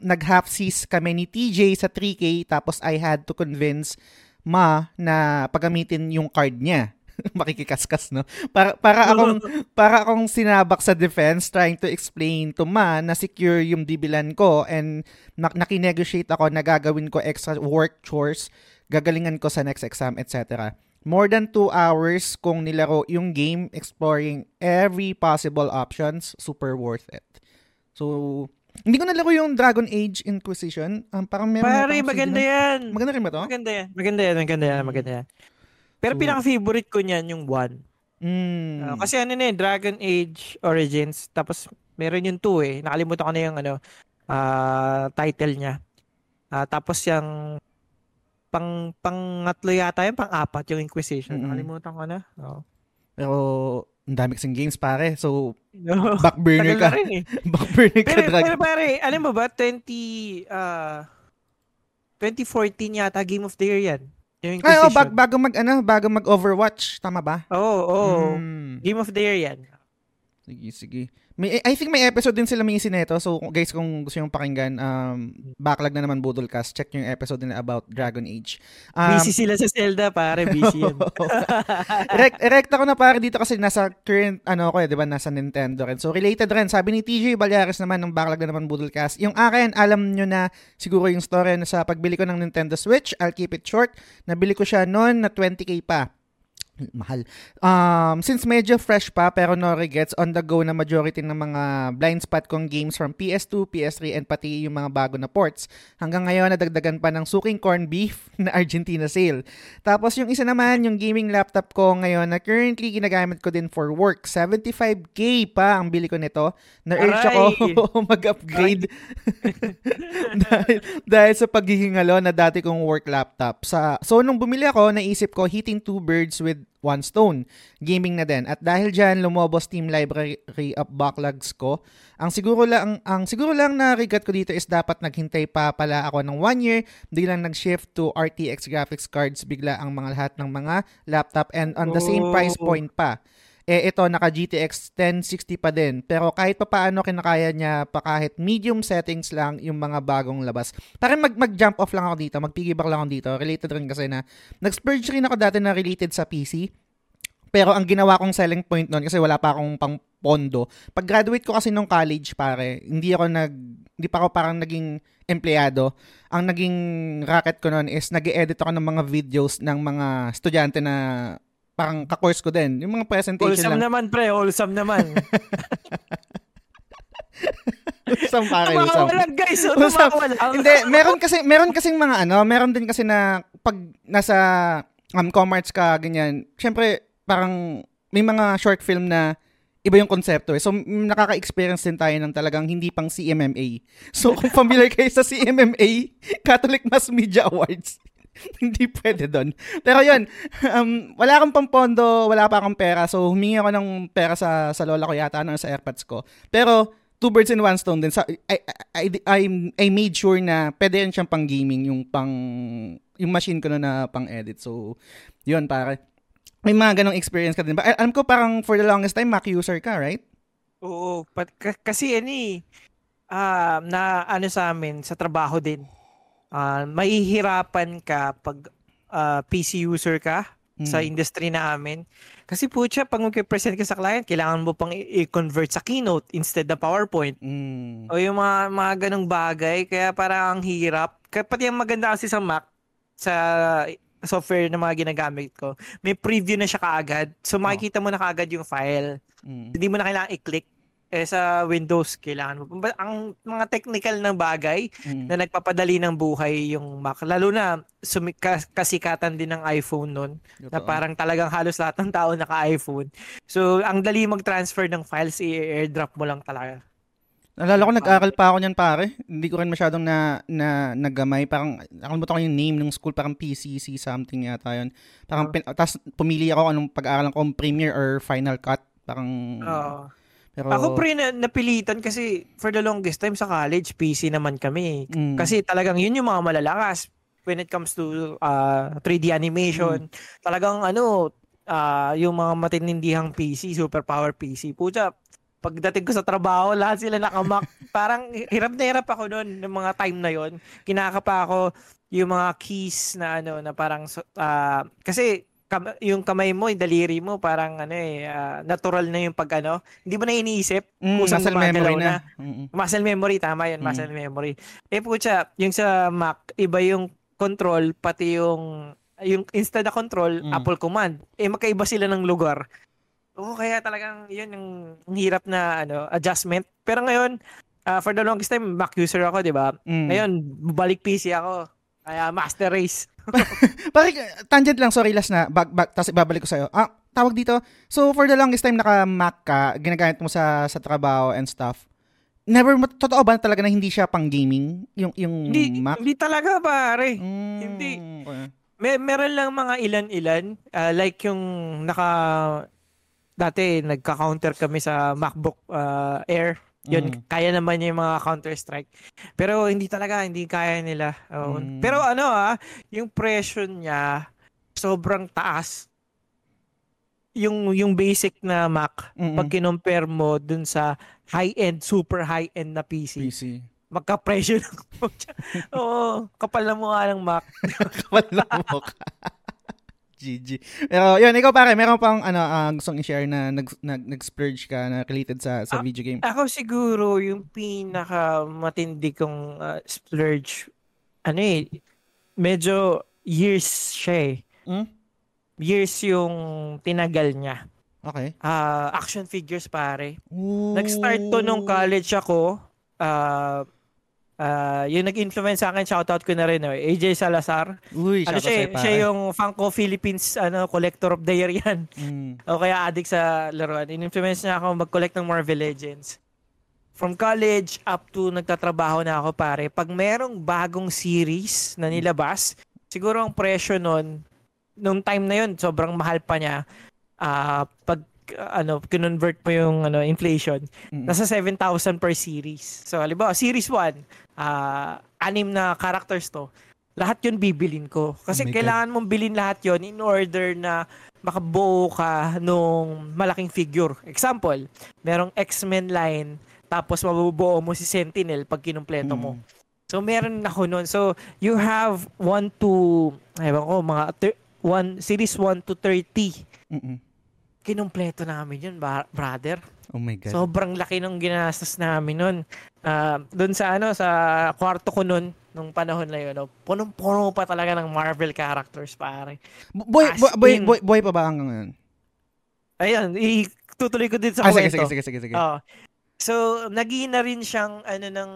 nag-half seas kami ni TJ sa 3K tapos I had to convince ma na pagamitin yung card niya. (laughs) Makikikaskas, no? Para, para akong, (laughs) para akong sinabak sa defense trying to explain to ma na secure yung bibilan ko and nak nakinegotiate ako na gagawin ko extra work chores, gagalingan ko sa next exam, etc. More than 2 hours kung nilaro yung game exploring every possible options, super worth it. So, hindi ko nalaro yung Dragon Age Inquisition. Um, parang meron Pare, maganda yan. Maganda rin ba to? Maganda yan. Maganda yan, maganda yan, maganda yan. Pero so, pinaka-favorite ko niyan yung 1. Mm. Uh, kasi ano na eh, Dragon Age Origins, tapos meron yung 2 eh. Nakalimutan ko na yung ano, uh, title niya. Uh, tapos yung pang pangatlo yata yung pang-apat yung Inquisition. Mm-hmm. Nakalimutan ko na. Oh. Pero ang dami kasing games pare. So, no, (laughs) back burner ka. Eh. (laughs) back burner ka. Pero, pero pare, alam mo ba, 20, uh, 2014 yata, Game of the Year yan. Yung Ay, oh, bag, bago mag, ano, bago mag Overwatch. Tama ba? Oo, oh, oo. Oh. Hmm. Game of the Year yan. Sige, sige. May, I think may episode din sila may neto. So, guys, kung gusto yung pakinggan, um, backlog na naman Budolcast. Check yung episode nila about Dragon Age. Um, busy sila sa Zelda, pare. Busy yan. Erect, (laughs) erecta ko na pare dito kasi nasa current, ano ko eh, di ba, nasa Nintendo rin. So, related rin. Sabi ni TJ Balyares naman ng backlog na naman Budolcast. Yung akin, alam nyo na siguro yung story na sa pagbili ko ng Nintendo Switch. I'll keep it short. Nabili ko siya noon na 20k pa mahal. Um, since medyo fresh pa pero no regrets on the go na majority ng mga blind spot kong games from PS2, PS3 and pati yung mga bago na ports. Hanggang ngayon nadagdagan pa ng suking corn beef (laughs) na Argentina sale. Tapos yung isa naman yung gaming laptop ko ngayon na currently ginagamit ko din for work. 75k pa ang bili ko nito. Na-urge ako (laughs) mag-upgrade (laughs) dahil, dahil sa paghihingalo na dati kong work laptop. Sa, so nung bumili ako, naisip ko hitting two birds with one stone. Gaming na din. At dahil diyan lumobos Steam Library of backlogs ko. Ang siguro lang ang siguro lang na regret ko dito is dapat naghintay pa pala ako ng one year. Biglang nag-shift to RTX graphics cards bigla ang mga lahat ng mga laptop and on the same price oh. point pa eh ito naka GTX 1060 pa din. Pero kahit pa paano kinakaya niya pa kahit medium settings lang yung mga bagong labas. Parang mag, mag-jump off lang ako dito, mag-piggyback lang ako dito. Related rin kasi na, nag-splurge rin ako dati na related sa PC. Pero ang ginawa kong selling point noon kasi wala pa akong pang pondo. Pag graduate ko kasi nung college pare, hindi ako nag hindi pa ako parang naging empleyado. Ang naging racket ko noon is nag-edit ako ng mga videos ng mga estudyante na parang ka-course ko din. Yung mga presentation wholesome lang. naman, pre. Wholesome naman. (laughs) wholesome pare, wholesome. Tumawa guys. So, tumawa Hindi, meron kasi, meron kasing mga ano, meron din kasi na pag nasa um, commerce ka, ganyan, syempre, parang may mga short film na iba yung konsepto eh. So, nakaka-experience din tayo ng talagang hindi pang CMMA. So, kung familiar kayo sa CMMA, Catholic Mass Media Awards, (laughs) hindi pwede doon. Pero yun, um, wala akong pampondo, wala pa akong pera. So, humingi ako ng pera sa, sa lola ko yata, ano, sa airpods ko. Pero, two birds in one stone din. Sa, I, I, I, I made sure na pwede rin siyang pang gaming, yung pang, yung machine ko na, na pang edit. So, yun, pare. May mga ganong experience ka din ba? Alam ko parang for the longest time, Mac user ka, right? Oo. Pat, k- kasi ano uh, na ano sa amin, sa trabaho din uh, mahihirapan ka pag uh, ah, PC user ka hmm. sa industry namin. Kasi po siya, pag mag-present ka sa client, kailangan mo pang i-convert sa keynote instead na PowerPoint. Mm. O yung mga, mga ganong bagay, kaya parang ang hirap. Kaya pati ang maganda kasi sa Mac, sa software na mga ginagamit ko, may preview na siya kaagad. So makikita mo na kaagad yung file. Mm. Hindi mo na kailangan i-click. Eh sa Windows, kailangan mo. Ang mga technical na bagay Mm. na nagpapadali ng buhay yung Mac. Lalo na sumi- kas- kasikatan din ng iPhone nun. Na parang talagang halos lahat ng tao naka-iPhone. So, ang dali mag-transfer ng files, i-airdrop mo lang talaga. Nalala ko, nag-aral pa ako niyan pare. Hindi ko rin masyadong na, na nagamay. Parang, nakalimutan ko yung name ng school. Parang PCC something yata yun. Parang, pin, tas pumili ako anong pag-aaralan ko, Premiere or Final Cut. Parang, Oo. Pero, Ako pre na, napilitan kasi for the longest time sa college, PC naman kami. Mm. Kasi talagang yun yung mga malalakas when it comes to uh, 3D animation. Talagang ano, uh, yung mga matinindihang PC, super power PC. Pucha, pagdating ko sa trabaho, lahat sila nakamak. (laughs) Parang hirap na hirap ako noon ng mga time na yon. Kinakapa ako yung mga keys na ano na parang ah, kasi kam- yung kamay mo, yung daliri mo parang ano eh ah, natural na yung pag ano, hindi mo na iniisip mm, kusang muscle memory na. na. Muscle memory, tama yun, Mm. muscle memory. Eh pucha, yung sa Mac, iba yung control, pati yung yung instant na control, Mm. Apple command. Eh magkaiba sila ng lugar. Oo, kaya talagang yun yung ang hirap na ano, adjustment. Pero ngayon, ah, for the longest time, Mac user ako, di ba? Mm. Ngayon, balik PC ako. Kaya master race. (laughs) Pare, tangent lang, sorry, last na. Back, back, tapos ibabalik ko sa'yo. Ah, tawag dito. So, for the longest time, naka-Mac ka, ginagamit mo sa sa trabaho and stuff. Never, totoo ba talaga na hindi siya pang gaming? Yung, yung Hindi, Mac? hindi talaga pare. Mm, hindi. okay. May meron lang mga ilan-ilan ah, like yung naka dati nagka-counter kami sa MacBook ah, Air. Yun, Mm. kaya naman niya yung mga Counter-Strike. Pero hindi talaga, hindi kaya nila. Oo. Mm. Pero ano ah, yung presyo niya sobrang taas. Yung yung basic na Mac Mm-mm. pag kinompare mo dun sa high-end, super high-end na PC, PC. magka-presyo (laughs) lang. Oo, kapal na mukha ng Mac. Wala mo ka. GG. Pero yun, ikaw pare, meron pang ano, ah, gustong i-share na nag, nag, nag-splurge ka na related sa sa Ah, video game? Ako siguro yung pinaka matindi kong uh, splurge ano eh medyo years siya eh. Hmm? Years yung tinagal niya. Okay. Ah, action figures pare. Ooh. Nag-start to nung college ako. Ah ah, yung nag-influence sa akin, shoutout ko na rin, oh, AJ Salazar. Uy, Ano siya, pare. siya yung Funko Philippines ano, collector of the year yan. Mm. (laughs) O kaya addict sa laruan. In-influence niya ako mag-collect ng Marvel Legends. From college up to nagtatrabaho na ako pare, pag merong bagong series na nilabas, siguro ang presyo nun, nung time na yun, sobrang mahal pa niya. Ah, pag ano, kinonvert mo yung ano, inflation, Mm. nasa 7,000 per series. So, halimbawa, series 1, ah, anim na characters to. Lahat yun bibilin ko. Oh Kasi God. kailangan mong bilin lahat yon in order na makabuo ka nung malaking figure. Example, merong X-Men line, tapos mabubuo mo si Sentinel pag kinumpleto mo. Mm. So, meron ako nun. So, you have 1 to, ewan ko, mga thir- one, series 1 to 30. Mm-mm. Kinumpleto namin yun, brother. Oh my God. Sobrang laki nung ginastos namin nun. Ah, doon sa ano sa kwarto ko nun nung panahon na yun, no, punong-puno pa talaga ng Marvel characters, pare. Boy, as boy, boy, boy, boy pa ba hanggang ngayon? Ayun, itutuloy ko din sa Ah, sige, kwento. sige, sige, sige, sige. Oo. So, naging na rin siyang ano ng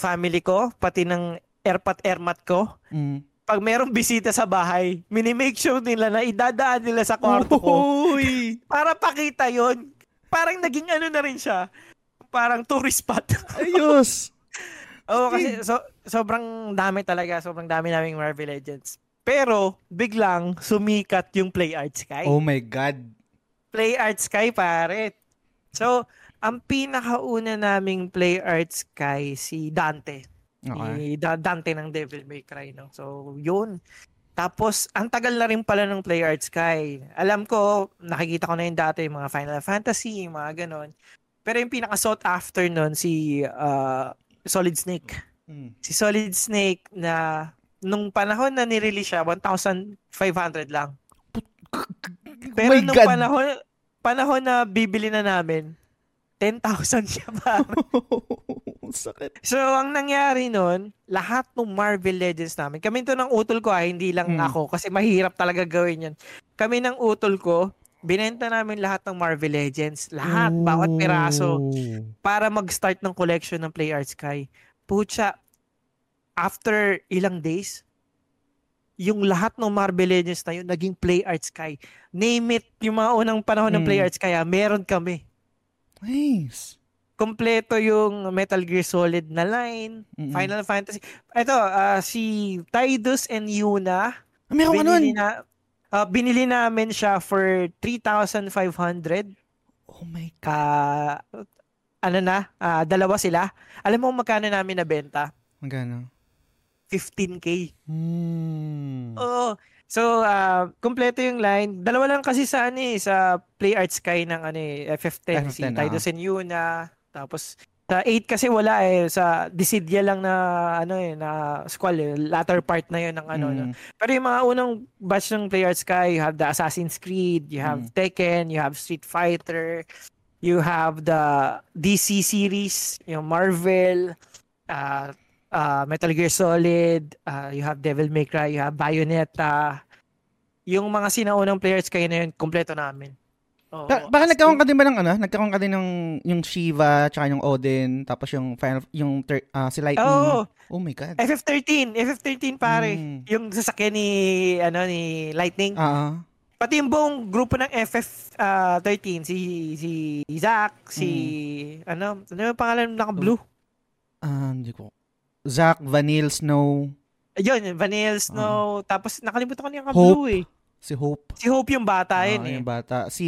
family ko, pati ng erpat ermat ko. Mm. Pag merong bisita sa bahay, minimake sure nila na idadaan nila sa kwarto ko Uy! (laughs) para pakita yon. Parang naging ano na rin siya. Parang tourist spot. (laughs) Ayos! Oo, kasi so, sobrang dami talaga. Sobrang dami naming Marvel Legends. Pero, biglang sumikat yung Play Art Sky. Oh my God. Play Art Sky, pare. So, ang pinakauna naming Play Art Sky, si Dante. Okay. Da- Dante ng Devil May Cry, no? So, yun. Tapos, ang tagal na rin pala ng Play Art Sky. Alam ko, nakikita ko na yun dati, yung mga Final Fantasy, yung mga ganon. Pero yung pinaka-sought after nun, si uh, Solid Snake. Mm. Si Solid Snake na nung panahon na nirelease siya, 1,500 lang. Pero my nung God. panahon, panahon na bibili na namin, 10,000 (laughs) siya pa. (laughs) Sakit. so, ang nangyari nun, lahat ng Marvel Legends namin, kami to ng utol ko ah, hindi lang Hmm. ako, kasi mahirap talaga gawin yan. Kami ng utol ko, binenta namin lahat ng Marvel Legends. Lahat, bawat piraso. para mag-start ng collection ng Play Arts Sky. Pucha, after ilang days, yung lahat ng Marvel Legends na yun, naging Play Arts Sky. Name it, yung mga unang panahon ng Mm. Play Arts Sky, ah, meron kami. Nice. Kompleto yung Metal Gear Solid na line, Mm-mm. Final Fantasy. Ito, ah, si Tidus and Yuna, Ah, meron ka nun. na, ah, binili namin siya for 3,500. Oh my God. Ka, ano na, ah, dalawa sila. Alam mo magkano namin nabenta? Magkano? 15k. Hmm. Oo. So, ah, kompleto yung line. Dalawa lang kasi sa ano eh, sa Play Arts Sky ng ano eh, FF10, si FF10, Tidus and Yuna. Tapos, sa 8 kasi wala eh. Sa Dissidia lang na, ano eh, na squall eh. Latter part na yun ng ano. no? Mm. Pero yung mga unang batch ng Play Arts Sky, you have the Assassin's Creed, you have Mm. Tekken, you have Street Fighter, you have the DC series, yung Marvel, uh, uh, Metal Gear Solid, uh, you have Devil May Cry, you have Bayonetta. Yung mga sinaunang Play Arts Sky na yun, kompleto namin. Oo. Ba- baka nagkaroon ka din ba ng ano? Nagkaroon ka din ng yung Shiva, tsaka yung Odin, tapos yung Final, yung thir- ah, si Lightning. Oo. Oh my God. FF13, FF13 pare. Mm. Yung sasakyan ni ano ni Lightning. Ah. Pati yung buong grupo ng FF13, si si Zack, si ano, ano yung pangalan ng naka-blue? Ah, hindi ko. Zack, Vanille, Snow, Ayun, Vanille Snow, tapos nakalimutan ko na yung Ah. Hope. naka-blue eh. si Hope. Si Hope yung bata Ah, yun eh. yung bata. Si...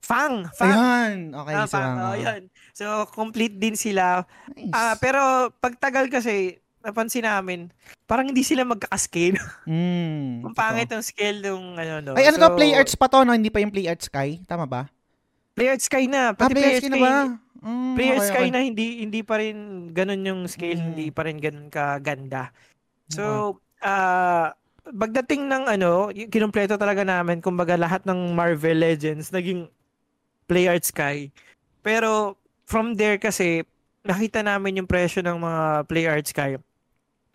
Fang, Fang. Ayan. Okay, Ah, si Fang, oh, ah. yun. So, complete din sila. Nice. Ah, pero pagtagal kasi, napansin namin, parang hindi sila magkakascale. (laughs) Mm, Ang pangit ang scale nung ano, no. Ay, ano So, to? Play Arts pa to, no? Hindi pa yung Play Arts Sky? Tama ba? Play Arts Sky na. Ah, Pati Play Arts Sky na ba? Mm, Play Arts okay, Sky okay. na hindi hindi pa rin ganun yung scale, Mm. hindi pa rin ganun kaganda. So, ah pagdating ng ano, kinumpleto talaga namin, kumbaga lahat ng Marvel Legends naging Play Arts Sky. Pero from there kasi nakita namin yung presyo ng mga Play Arts Sky.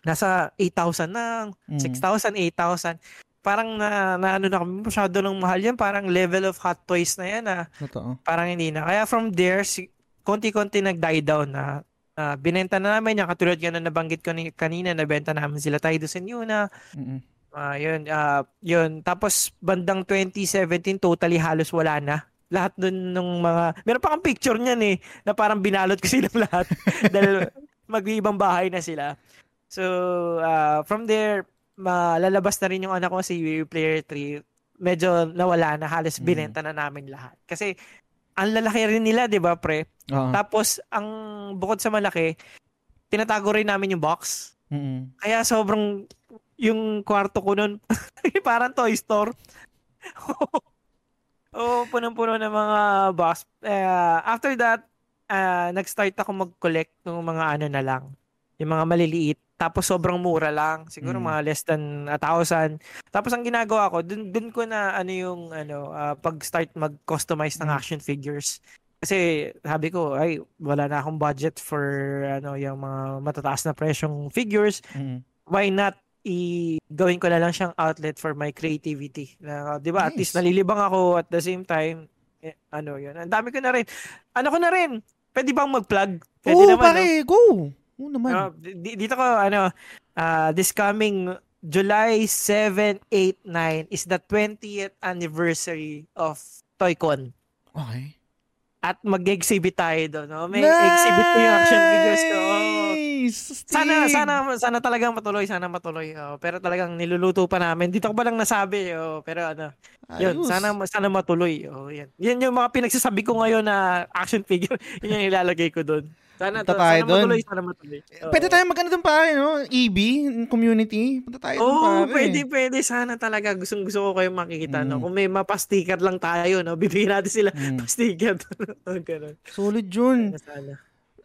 Nasa 8,000 na, Mm. 6,000, 8,000. Parang na, na ano na kami, masyado ng mahal yan. Parang level of hot toys na yan ah Totoo. parang hindi na. Kaya from there, si, konti-konti nag-die down na ah, binenta na namin yan. Katulad nga na nabanggit ko ni, kanina, nabenta namin sila Tidus and Yuna. Mm-mm. Ah, yun, ah, yun. Tapos bandang 2017, totally halos wala na. Lahat dun ng mga... Meron pa kang picture niyan eh, na parang binalot ko (laughs) silang lahat. dahil mag-ibang bahay na sila. So, ah, from there, malalabas na rin yung anak ko si Player 3. Medyo nawala na, halos Mm. binenta na namin lahat. Kasi, ang lalaki rin nila, di ba, pre? Oo. Tapos, ang bukod sa malaki, tinatago rin namin yung box. Mm-mm. Kaya sobrang, yung kwarto ko nun, (laughs) parang toy store. (laughs) Oo, punong-puno ng mga box. Eh, after that, ah, nag-start ako mag-collect ng mga ano na lang. Yung mga maliliit. Tapos sobrang mura lang. Siguro Mm. mga less than a thousand. Tapos ang ginagawa ko, dun, dun ko na ano yung ano, ah, pag-start mag-customize ng Mm. action figures. Kasi sabi ko, ay, wala na akong budget for ano yung mga matataas na presyong figures. Mm-mm. Why not i gawin ko na lang siyang outlet for my creativity. Na, 'di ba? At least Nice. nalilibang ako at the same time eh, ano 'yun. Ang dami ko na rin. Ano ko na rin? Pwede bang mag-plug? Pwede Oo, naman, pare, no? go! Oo naman. Ah, di- dito ko ano ah, this coming July 7, 8, 9 is the 20th anniversary of ToyCon. okay. At mag-exhibit tayo doon. No? May exhibit ko yung action figures ko. Nice! Sana Steve! sana sana talagang matuloy, sana matuloy. Oh, pero talagang niluluto pa namin. Dito ko ba lang nasabi, oh, pero ano, yun, Ayos. sana sana matuloy. Oh, yan. Yan yung mga pinagsasabi ko ngayon na action figure. (laughs) yun yung ilalagay ko doon. Sana, Punta to, tayo sana dun. matuloy, sana matuloy. Oo. Pwede tayo mag-ano dun pare, no? EB, community. Punta tayo Oo, pare. pwede, pwede. Sana talaga. Gustong gusto ko kayong makikita. No? Mm. Kung may mapasticker lang tayo, no? bibigyan natin sila Mm. (laughs) pasticker. (laughs) Ganun. Solid yun. Sana.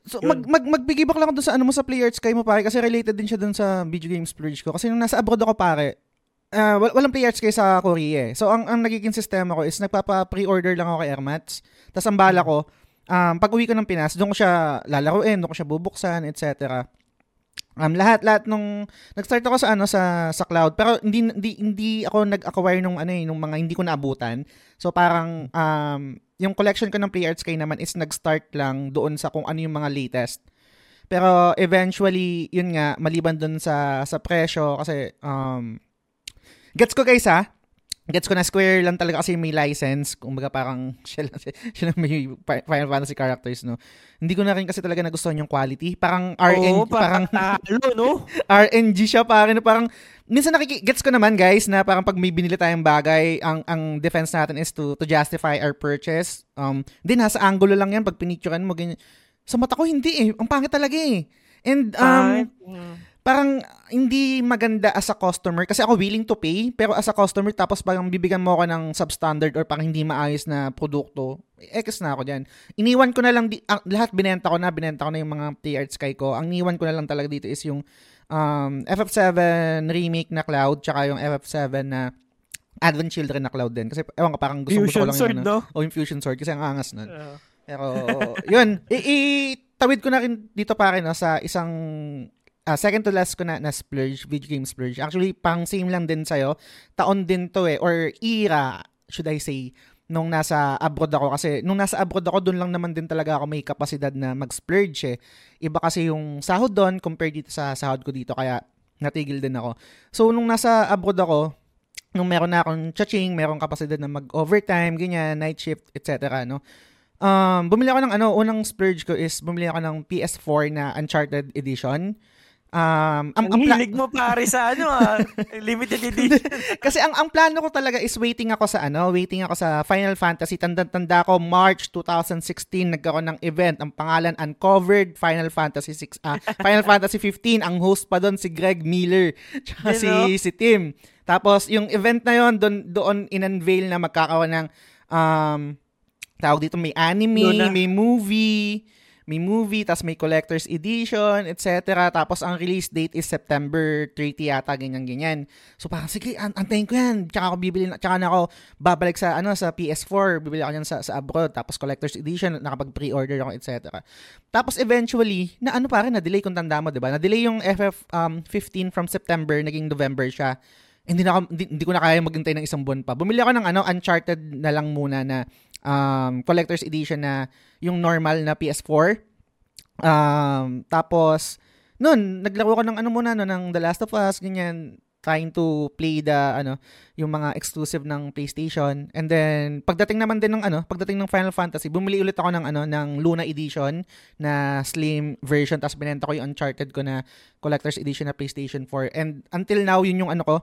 So, Yun. mag, mag, mag-piggyback lang ako dun sa ano mo sa Play Arts Sky mo pare kasi related din siya dun sa video game splurge ko. Kasi nung nasa abroad ako pare, uh, wal- walang play arts kayo sa Korea eh. So, ang, ang nagiging sistema ko is nagpapa-pre-order lang ako kay Airmats. Tapos ang bala ko, um, pag uwi ko ng Pinas, doon ko siya lalaruin, doon ko siya bubuksan, etc. Um, lahat lahat nung nag-start ako sa ano sa sa cloud pero hindi hindi hindi ako nag-acquire nung ano eh, nung mga hindi ko naabutan. So parang um yung collection ko ng play arts kay naman is nag-start lang doon sa kung ano yung mga latest. Pero eventually, yun nga, maliban doon sa sa presyo kasi um gets ko guys ha, gets ko na Square lang talaga kasi may license. Kumbaga parang (laughs) siya lang, siya lang may Final Fantasy characters, no? Hindi ko na rin kasi talaga nagustuhan yung quality. Parang RNG, Oo, parang, talo, no? (laughs) RNG siya parang, parang, minsan nakiki, gets ko naman guys na parang pag may binili tayong bagay, ang ang defense natin is to to justify our purchase. Um, hindi, nasa angulo lang yan pag pinicturean mo, ganyan. Sa mata ko, hindi eh. Ang pangit talaga eh. And, um, parang hindi maganda as a customer kasi ako willing to pay pero as a customer tapos parang bibigyan mo ako ng substandard or parang hindi maayos na produkto X na ako diyan iniwan ko na lang di, ah, lahat binenta ko na binenta ko na yung mga T-Art Sky ko. Ang iniwan ko na lang talaga dito is yung um, FF7 remake na Cloud tsaka yung FF7 na Advent Children na Cloud din. Kasi ewan ko parang gusto Fusion ko lang sword, yun no? o yung Fusion Sword kasi ang angas nun. Uh, pero yun. I- itawid ko na rin dito pa rin no, sa isang uh, second to last ko na, na splurge, video game splurge. Actually, pang same lang din sa'yo. Taon din to eh, or era, should I say, nung nasa abroad ako. Kasi nung nasa abroad ako, doon lang naman din talaga ako may kapasidad na mag-splurge eh. Iba kasi yung sahod doon compared dito sa sahod ko dito, kaya natigil din ako. So, nung nasa abroad ako, nung meron na akong chaching, meron kapasidad na mag-overtime, ganyan, night shift, etc. No? Um, bumili ako ng ano, unang splurge ko is bumili ako ng PS4 na Uncharted Edition. Um, ang, ang pla- hilig mo pare sa ano ah, (laughs) limited edition. kasi ang ang plano ko talaga is waiting ako sa ano, waiting ako sa Final Fantasy. Tanda-tanda ko March 2016 nagkaroon ng event. Ang pangalan Uncovered Final Fantasy 6 uh, Final Fantasy 15. Ang host pa doon si Greg Miller (laughs) tsaka si know? si Tim. Tapos yung event na yon doon doon in-unveil na magkakaroon ng um tawag dito may anime, may movie, may movie, tapos may collector's edition, etc. Tapos ang release date is September 30 yata, ganyan-ganyan. So parang, sige, an- antayin ko yan. Tsaka ako bibili, na, tsaka na ako babalik sa, ano, sa PS4, bibili ako yan sa, sa abroad. Tapos collector's edition, nakapag-pre-order ako, etc. Tapos eventually, na ano pa rin, na-delay kung tanda mo, di ba? Na-delay yung FF um, 15 from September, naging November siya. Hindi, na ako, hindi, hindi ko na kaya maghintay ng isang buwan pa. Bumili ako ng ano, Uncharted na lang muna na um, collector's edition na yung normal na PS4. Um, tapos, noon, naglaro ko ng ano muna, no, ng The Last of Us, ganyan, trying to play the, ano, yung mga exclusive ng PlayStation. And then, pagdating naman din ng, ano, pagdating ng Final Fantasy, bumili ulit ako ng, ano, ng Luna Edition na slim version, tapos binenta ko yung Uncharted ko na collector's edition na PlayStation 4. And until now, yun yung ano ko,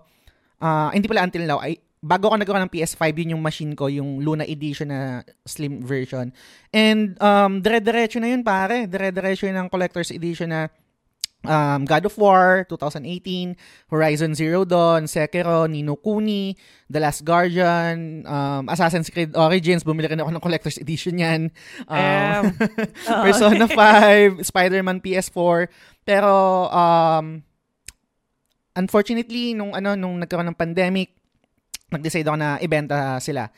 uh, hindi pala until now, ay, bago ako nagkaroon ng PS5, yun yung machine ko, yung Luna Edition na slim version. And um, dire-diretso na yun pare, dire-diretso yun ng collector's edition na um, God of War 2018, Horizon Zero Dawn, Sekiro, Nino Kuni, The Last Guardian, um, Assassin's Creed Origins, bumili rin ako ng collector's edition yan. Um, um, (laughs) Persona (laughs) 5, Spider-Man PS4. Pero um, unfortunately nung ano nung nagkaroon ng pandemic, nag-decide ako na ibenta sila.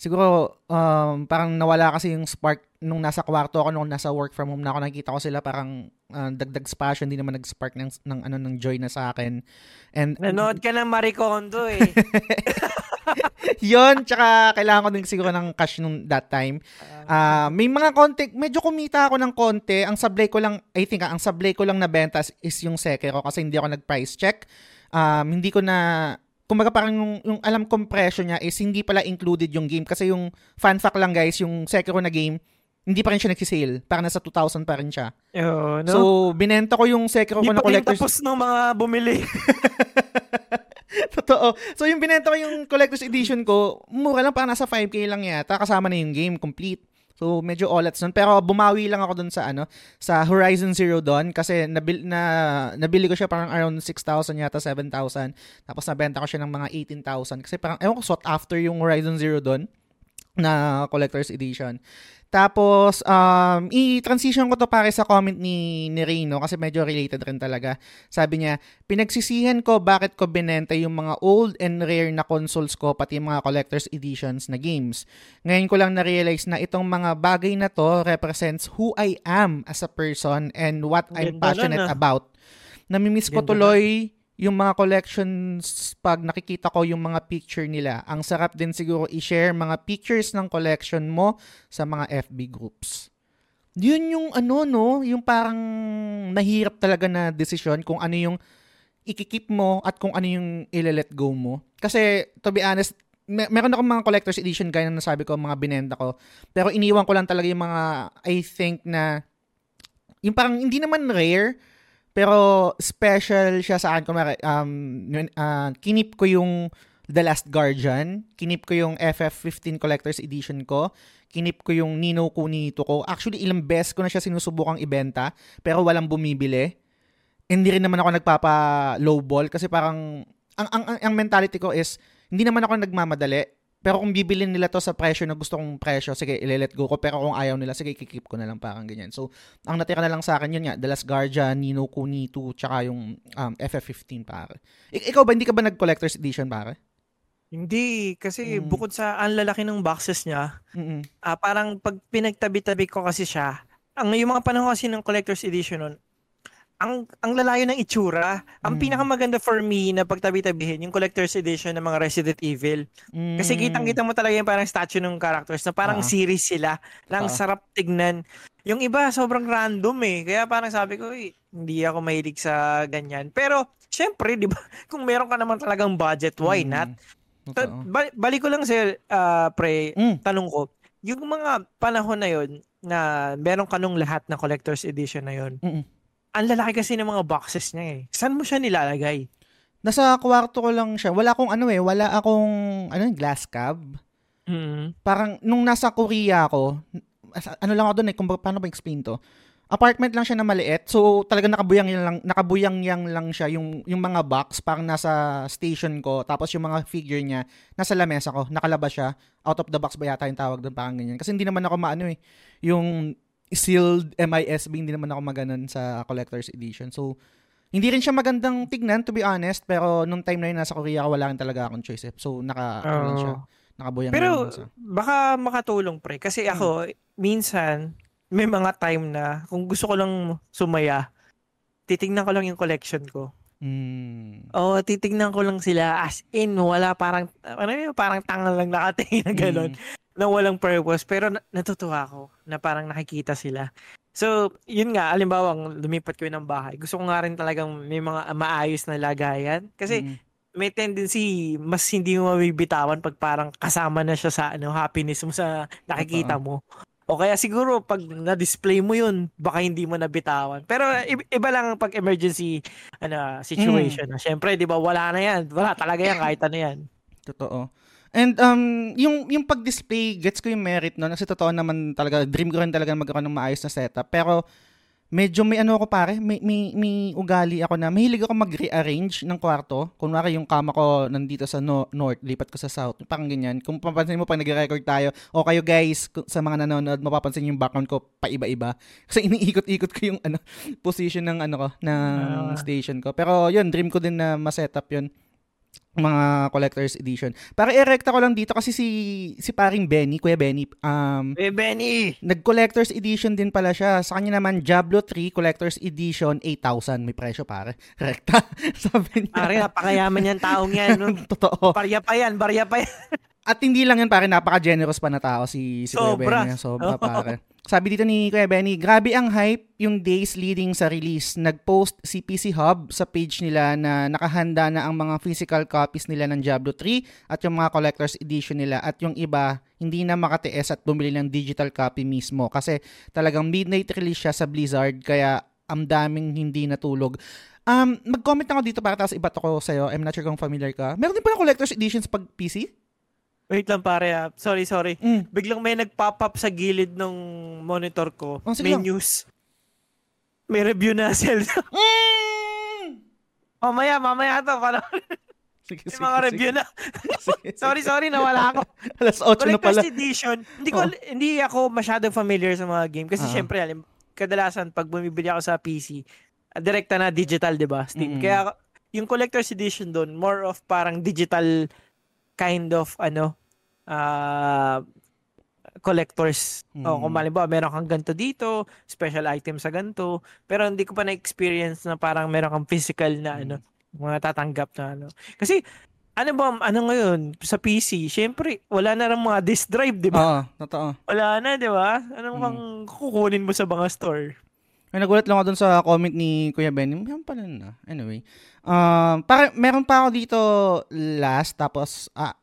Siguro, um, parang nawala kasi yung spark nung nasa kwarto ako, nung nasa work from home na ako, nakikita ko sila parang uh, dagdag spasyo, hindi naman nag-spark ng, ng, ano, ng joy na sa akin. And, Nanood ka ng Marie Kondo eh. (laughs) yon tsaka kailangan ko din siguro ng cash nung that time. Uh, may mga konti, medyo kumita ako ng konti. Ang sablay ko lang, I think, ang sablay ko lang na benta is yung Sekiro kasi hindi ako nag-price check. Um, hindi ko na kumbaga parang yung, yung alam kong presyo niya is hindi pala included yung game kasi yung fan fact lang guys, yung Sekiro na game, hindi pa rin siya nagsisale. Parang nasa 2,000 pa rin siya. Oh, no? So, binenta ko yung Sekiro ko na collector's... Hindi tapos ng mga bumili. (laughs) Totoo. So, yung binenta ko yung collector's edition ko, mura lang, parang nasa 5K lang yata. Kasama na yung game, complete. So medyo olats nun pero bumawi lang ako dun sa ano sa Horizon Zero Dawn kasi nabil na nabili ko siya parang around 6,000 yata 7,000 tapos nabenta ko siya ng mga 18,000 kasi parang ewan ko sought after yung Horizon Zero Dawn. na collector's edition. Tapos, um, i-transition ko to pare sa comment ni, ni Reno kasi medyo related rin talaga. Sabi niya, pinagsisihan ko bakit ko binenta yung mga old and rare na consoles ko pati mga collector's editions na games. Ngayon ko lang na-realize na itong mga bagay na to represents who I am as a person and what I'm Ganda passionate nun, ah. about. Namimiss ko Ganda tuloy yung mga collections pag nakikita ko yung mga picture nila. Ang sarap din siguro i-share mga pictures ng collection mo sa mga FB groups. Yun yung ano no, yung parang nahirap talaga na desisyon kung ano yung ikikip mo at kung ano yung ile-let go mo. Kasi to be honest, mer- meron akong mga collector's edition gaya na nasabi ko, mga binenta ko. Pero iniwan ko lang talaga yung mga I think na yung parang hindi naman rare, pero special siya sa akin. Kumari, um, ah, kinip ko yung The Last Guardian. Kinip ko yung FF15 Collector's Edition ko. Kinip ko yung Nino Kunito ko. Actually, ilang beses ko na siya sinusubukang ibenta, pero walang bumibili. Hindi rin naman ako nagpapa lowball kasi parang ang, ang, ang, ang mentality ko is hindi naman ako nagmamadali. Pero kung bibilin nila to sa presyo na gusto kong presyo, sige, ile-let go ko. Pero kung ayaw nila, sige, kikip ko na lang parang ganyan. So, ang natira na lang sa akin yun nga, The Last Guardian, Nino Kuni 2, tsaka yung um, FF15 pare. Ik- ikaw ba, hindi ka ba nag-collector's edition pare? Hindi, kasi Mm. bukod sa ang lalaki ng boxes niya, Mm-mm. ah parang pag pinagtabi-tabi ko kasi siya, ang yung mga panahon kasi ng collector's edition nun, ang ang lalayo ng itsura. Ang Mm. pinakamaganda for me na pagtabi-tabihin yung collector's edition ng mga Resident Evil. Kasi Mm. kitang-kita mo talaga yung parang statue ng characters na parang Ah. series sila. Na ang Ah. sarap tignan. Yung iba sobrang random eh. Kaya parang sabi ko, "Uy, hindi ako mahilig sa ganyan. Pero syempre, 'di ba? (laughs) Kung meron ka naman talagang budget, why Mm. not? Ta- Totoo. bali- balik ko lang sa ah, pre, Mm. tanong ko, yung mga panahon na yon na meron ka nung lahat na collector's edition na yon, Mm-mm. Ang lalaki kasi ng mga boxes niya eh. Saan mo siya nilalagay? Nasa kwarto ko lang siya. Wala akong ano eh, wala akong ano, glass cab. Mm. Parang nung nasa Korea ako, ano lang ako doon eh, kung paano ba explain to? Apartment lang siya na maliit. So talaga nakabuyang yan lang, nakabuyang yang lang siya yung yung mga box parang nasa station ko tapos yung mga figure niya nasa lamesa ko. Nakalabas siya. Out of the box ba yata yung tawag doon parang ganyan. Kasi hindi naman ako maano eh yung sealed MISB hindi naman ako maganon sa collector's edition. So hindi rin siya magandang tignan to be honest pero nung time na yun nasa Korea wala rin talaga akong choice eh. So naka ano lang siya. Oh. Nakabuyang Pero sa. baka makatulong pre. Kasi ako, minsan, may mga time na kung gusto ko lang sumaya, titignan ko lang yung collection ko. Mm. Oo, titignan ko lang sila as in, wala parang, ano yun, parang tangal lang nakatingin na gano'n, Mm. Na walang purpose. Pero na- natutuwa ako na parang nakikita sila. So, yun nga, alimbawa, lumipat ko ng bahay. Gusto ko nga rin talagang may mga maayos na lagayan. Kasi Mm. may tendency mas hindi mo mabibitawan pag parang kasama na siya sa ano happiness mo sa nakikita mo. O kaya siguro pag na-display mo yun, baka hindi mo nabitawan. Pero iba lang pag emergency ano situation. na Syempre, 'di ba, wala na 'yan. Wala talaga 'yan kahit ano 'yan. Totoo. And um yung yung pag-display gets ko yung merit no kasi totoo naman talaga dream ko rin talaga magkaroon ng maayos na setup. Pero medyo may ano ako pare may, may, may ugali ako na mahilig ako mag-rearrange ng kwarto. Kunwari yung kama ko nandito sa no- north lipat ko sa south parang ganyan. Kung papansin mo pag nagre-record tayo o kayo guys sa mga nanonood mapapansin yung background ko paiba-iba. (laughs) Kasi iniikot-ikot ko yung ano position ng ano ko ng Ah. station ko. Pero yun dream ko din na ma-setup yun mga collector's edition. Para erekta ko lang dito kasi si si paring Benny, Kuya Benny, um Eh Benny, nag-collector's edition din pala siya. Sa kanya naman Diablo 3 collector's edition 8,000 may presyo pare. (laughs) Rekta. (laughs) Sabi niya. pare napakayaman yan taong yan. No? (laughs) Totoo. Barya pa yan, barya pa yan. At hindi lang yan pare, napaka-generous pa na tao si si Kuya Sobra. Benny. Sobra Oo. pare. Sabi dito ni Kuya Benny, grabe ang hype yung days leading sa release. Nag-post si PC Hub sa page nila na nakahanda na ang mga physical copies nila ng Diablo 3 at yung mga collector's edition nila at yung iba hindi na makatiis at bumili ng digital copy mismo kasi talagang midnight release siya sa Blizzard kaya ang daming hindi natulog. Um, mag-comment ako dito para tapos ibato ko sa'yo. I'm not sure kung familiar ka. Meron din pala collector's editions pag PC? Wait lang pare ah. Sorry, sorry. Mm. Biglang may nag-pop up sa gilid ng monitor ko. Oh, sige may lang. news. May review na Zelda. Mm! mamaya, mamaya to. Para... Sige, May mga review na. (laughs) (laughs) Sige, sorry, sorry, nawala ako. Alas 8 na pala. Edition, hindi ko Oh. hindi ako masyado familiar sa mga game kasi Ah. syempre alam, kadalasan pag bumibili ako sa PC, direkta na digital, 'di ba? Steam. Mm. Kaya yung Collector's Edition doon, more of parang digital kind of ano ah collectors. Mm. O kung malimbawa, meron kang ganito dito, special item sa ganito, pero hindi ko pa na-experience na parang meron kang physical na Mm. ano, mga tatanggap na ano. Kasi ano ba, ano ngayon, sa PC, syempre, wala na rin mga disk drive, di ba? Oo, totoo. Wala na, di ba? Ano Mm. kang kukunin mo sa mga store? Ay, nagulat lang ako dun sa comment ni Kuya Ben. Yan pala na. Anyway. Um, para, meron pa ako dito last, tapos, ah,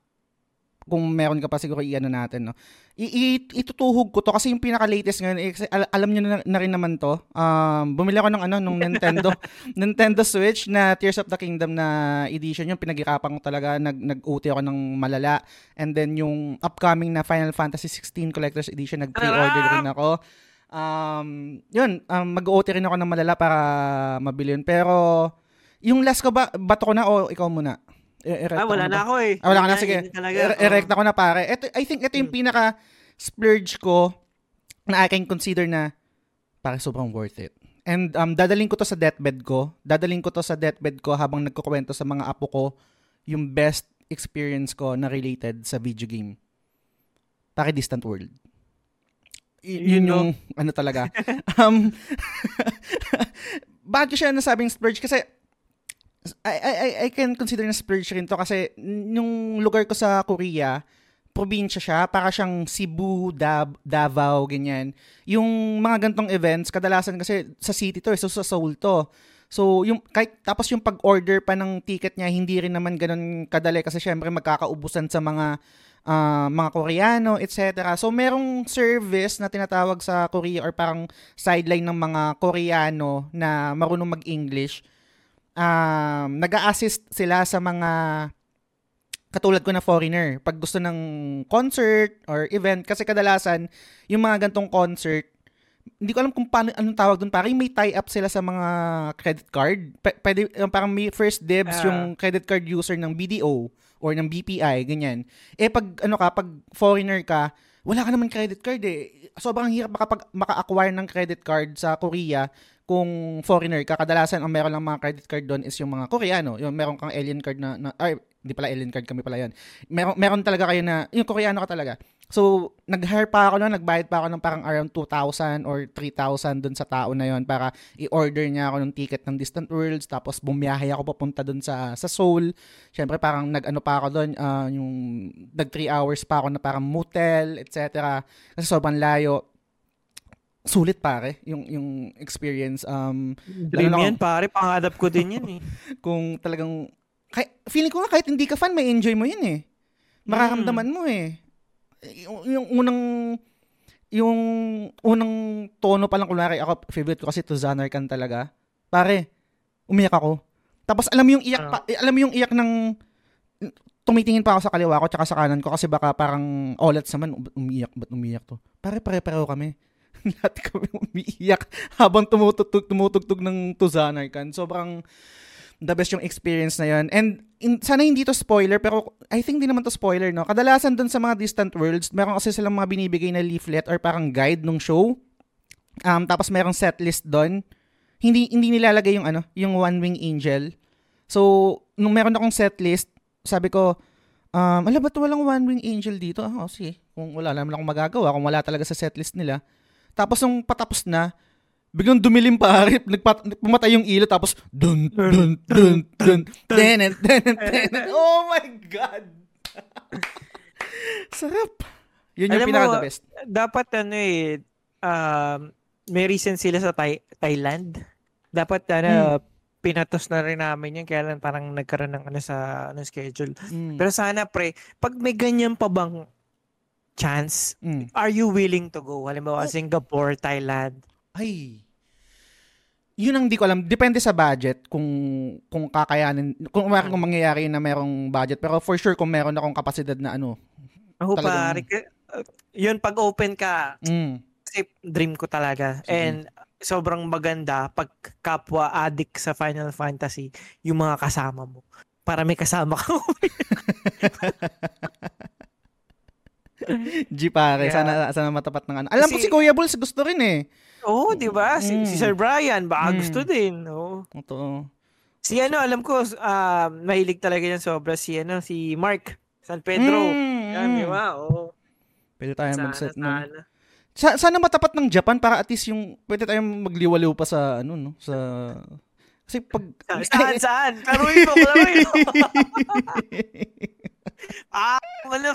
kung meron ka pa siguro i-ano natin, no? I- i- itutuhog ko to kasi yung pinaka-latest ngayon, eh, kasi al- alam nyo na, na rin naman to. Um, bumili ako ng ano, nung Nintendo, (laughs) Nintendo Switch na Tears of the Kingdom na edition. Yung pinag-irapan ko talaga, nag, nag-OT ako ng malala. And then yung upcoming na Final Fantasy 16 Collector's Edition, nag-pre-order rin ako. Um, yun, um, mag-OT rin ako ng malala para mabili yun. Pero, yung last ko ba, bato ko na o ikaw muna? I- i-rect Ah, wala ba? na ako eh. Ah, wala ka na, sige. Erect ako na pare. Ito, I think ito yung Hmm. pinaka splurge ko na I can consider na pare sobrang worth it. And um, dadaling ko to sa deathbed ko. Dadaling ko to sa deathbed ko habang nagkukwento sa mga apo ko yung best experience ko na related sa video game. Pare Distant World. Y- Yun yun yung ano talaga. (laughs) um, (laughs) bakit ko siya nasabing splurge? Kasi I, I, I- can consider na splurge rin to kasi yung lugar ko sa Korea, probinsya siya, para siyang Cebu, Dab, Davao, ganyan. Yung mga gantong events, kadalasan kasi sa city to, eh, so sa Seoul to. So, yung, kahit, tapos yung pag-order pa ng ticket niya, hindi rin naman ganun kadali kasi syempre magkakaubusan sa mga ah, mga Koreano, etc. So, merong service na tinatawag sa Korea or parang sideline ng mga Koreano na marunong mag-English. Um, nag-a-assist sila sa mga katulad ko na foreigner. Pag gusto ng concert or event, kasi kadalasan, yung mga gantong concert, hindi ko alam kung paano, anong tawag doon. Parang may tie-up sila sa mga credit card. P- pwede, um, parang may first dibs Ah. yung credit card user ng BDO or ng BPI, ganyan. Eh pag ano ka, pag foreigner ka, wala ka naman credit card eh. Sobrang hirap makapag, maka-acquire ng credit card sa Korea kung foreigner ka. Kadalasan ang meron lang mga credit card doon is yung mga Koreano. Yung meron kang alien card na, na ay, hindi pala alien card kami pala yan. Meron, meron talaga kayo na, yung Koreano ka talaga. So, nag-hire pa ako noon, nagbayad pa ako ng parang around 2,000 or 3,000 dun sa tao na yon para i-order niya ako ng ticket ng Distant Worlds, tapos bumiyahe ako papunta dun sa, sa Seoul. Siyempre, parang nag-ano pa ako doon, ah, yung nag 3 hours pa ako na parang motel, etc. Kasi sobrang layo. Sulit pare, yung, yung experience. Um, Dream yan, pare. Pangadap ko din yan eh. (laughs) kung talagang, kay, feeling ko nga kahit hindi ka fan, may enjoy mo yun eh. Mararamdaman mo eh. Yung, yung unang, yung unang tono pa lang, kunwari ako, favorite ko kasi to Zanarkand talaga. Pare, umiyak ako. Tapos alam mo yung iyak pa, eh, alam mo yung iyak ng, tumitingin pa ako sa kaliwa ko tsaka sa kanan ko kasi baka parang olat naman, umiyak, ba't umiyak to? Pare, pare-pareho kami. (laughs) Lahat kami umiiyak habang tumutugtog, tumutugtog ng Tuzanarkan. Sobrang the best yung experience na yun. And in, sana hindi to spoiler, pero I think di naman to spoiler, no? Kadalasan dun sa mga distant worlds, meron kasi silang mga binibigay na leaflet or parang guide nung show. Um, tapos merong setlist doon. Hindi hindi nilalagay yung ano, yung One Wing Angel. So, nung meron akong setlist, sabi ko, um, alam ba't walang One Wing Angel dito? Ah, oh, sige. Kung wala naman akong magagawa, kung wala talaga sa setlist nila. Tapos nung patapos na, biglang dumilim pare, (laughs) nagpat pumatay yung ilaw tapos dun dun dun dun tenet tenet tenet. Oh my god. (laughs) Sarap. Yun yung Alam pinaka mo, the best. Dapat ano eh, um, may recent sila sa Thai- Thailand. Dapat ano, Hmm. pinatos na rin namin yun. Kaya lang parang nagkaroon ng ano sa ano, schedule. Mm. Pero sana pre, pag may ganyan pa bang chance, Mm. are you willing to go? Halimbawa, Oh. Singapore, Thailand. Ay. Yun ang di ko alam. Depende sa budget kung kung kakayanin. Kung, kung, kung mangyayari na merong budget. Pero for sure kung meron akong kapasidad na ano. Ako Talagang- pare, ka- uh, yun pag open ka, Mm. kasi dream ko talaga. Sige. And sobrang maganda pag kapwa addict sa Final Fantasy, yung mga kasama mo. para may kasama ka. (laughs) (laughs) G pare, Yeah. sana sana matapat ng ano. Alam ko Kasi- si Kuya Bulls gusto rin eh. Oo, di ba? Si, si Mm. Sir Brian, baka Mm. gusto din. Oo. Totoo. Si ano, alam ko, ah, mahilig talaga yan sobra si ano, si Mark San Pedro. Mm, Yan, mm. di ba? Oo. Pwede tayo Sana, mag-set nun. sana. Sa- sana matapat ng Japan para at least yung pwede tayong magliwaliw pa sa ano no sa kasi pag Sa- (laughs) Saan, saan? Karuin mo, karuin mo. (laughs) ah, wala.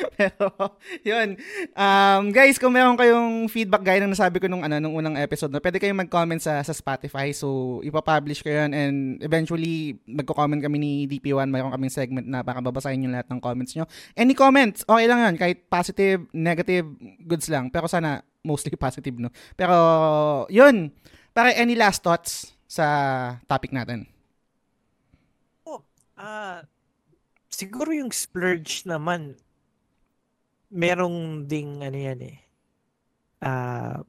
(laughs) Pero, yun. Um, guys, kung meron kayong feedback gaya ng nasabi ko nung, ano, nung unang episode, no, pwede kayong mag-comment sa, sa Spotify. So, ipapublish ko yun and eventually, magko-comment kami ni DP1. Mayroon kaming segment na para babasahin yung lahat ng comments nyo. Any comments, okay lang yun. Kahit positive, negative, goods lang. Pero sana, mostly (laughs) positive, no? Pero, yun. Para any last thoughts sa topic natin? Ah, siguro yung splurge naman, merong ding ano yan eh. Ah,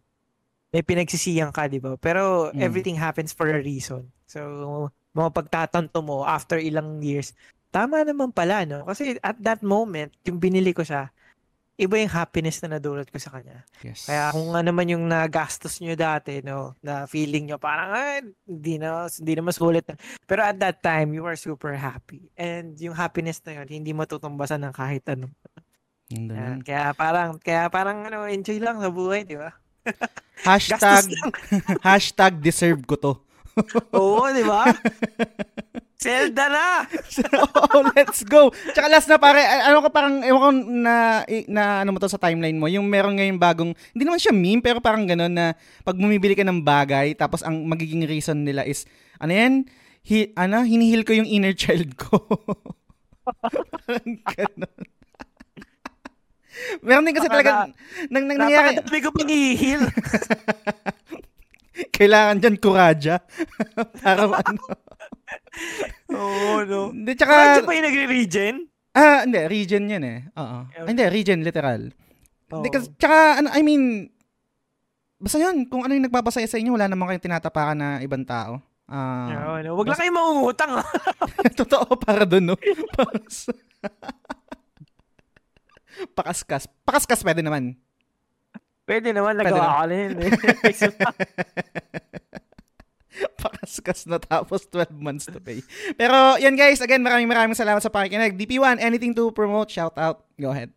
may pinagsisiyang ka, di ba? Pero Mm. everything happens for a reason. So, mga pagtatanto mo after ilang years, tama naman pala, no? Kasi at that moment, yung binili ko siya, iba yung happiness na nadulot ko sa kanya. Yes. Kaya kung ano man yung nagastos nyo dati, no, na feeling nyo parang, ay, hindi na, hindi na mas sulit. na." Pero at that time, you are super happy. And yung happiness na yun, hindi matutumbasan ng kahit ano. Yun din. Yan. Kaya parang, kaya parang, ano, enjoy lang sa buhay, di ba? (laughs) Hashtag, (laughs) hashtag deserve ko to. (laughs) Oo, di ba? Zelda na! oh, let's go. Tsaka last na pare, ano ka parang, ewan ko na, na ano mo to sa timeline mo, yung meron ngayong bagong, hindi naman siya meme, pero parang ganun na pag bumibili ka ng bagay, tapos ang magiging reason nila is, ano yan, hi, ano, hinihil ko yung inner child ko. parang ganun. Meron din kasi talaga, nang, nang nangyayari, Napakadami ko pang i-heal. (laughs) kailangan dyan kuradya. (laughs) para ano. Oo, no. Hindi, tsaka, pa yung nagre-regen? ah, hindi, region yan eh. Oo. Ah, hindi, region, literal. Hindi, Oo. kasi, tsaka, ano, I mean, basta yun, kung ano yung nagpapasaya sa inyo, wala naman kayong tinatapakan na ibang tao. Ah, Oo, no. Huwag lang kayo mangungutang, ah. (laughs) totoo para doon, no? Pakas- Pakaskas. Pakaskas pwede naman. Pwede naman, nagawa ko na yun. eh. (laughs) Pakaskas na tapos 12 months to pay. Pero, yan guys, again, maraming maraming salamat sa pakikinig. DP1, anything to promote, shout out, go ahead.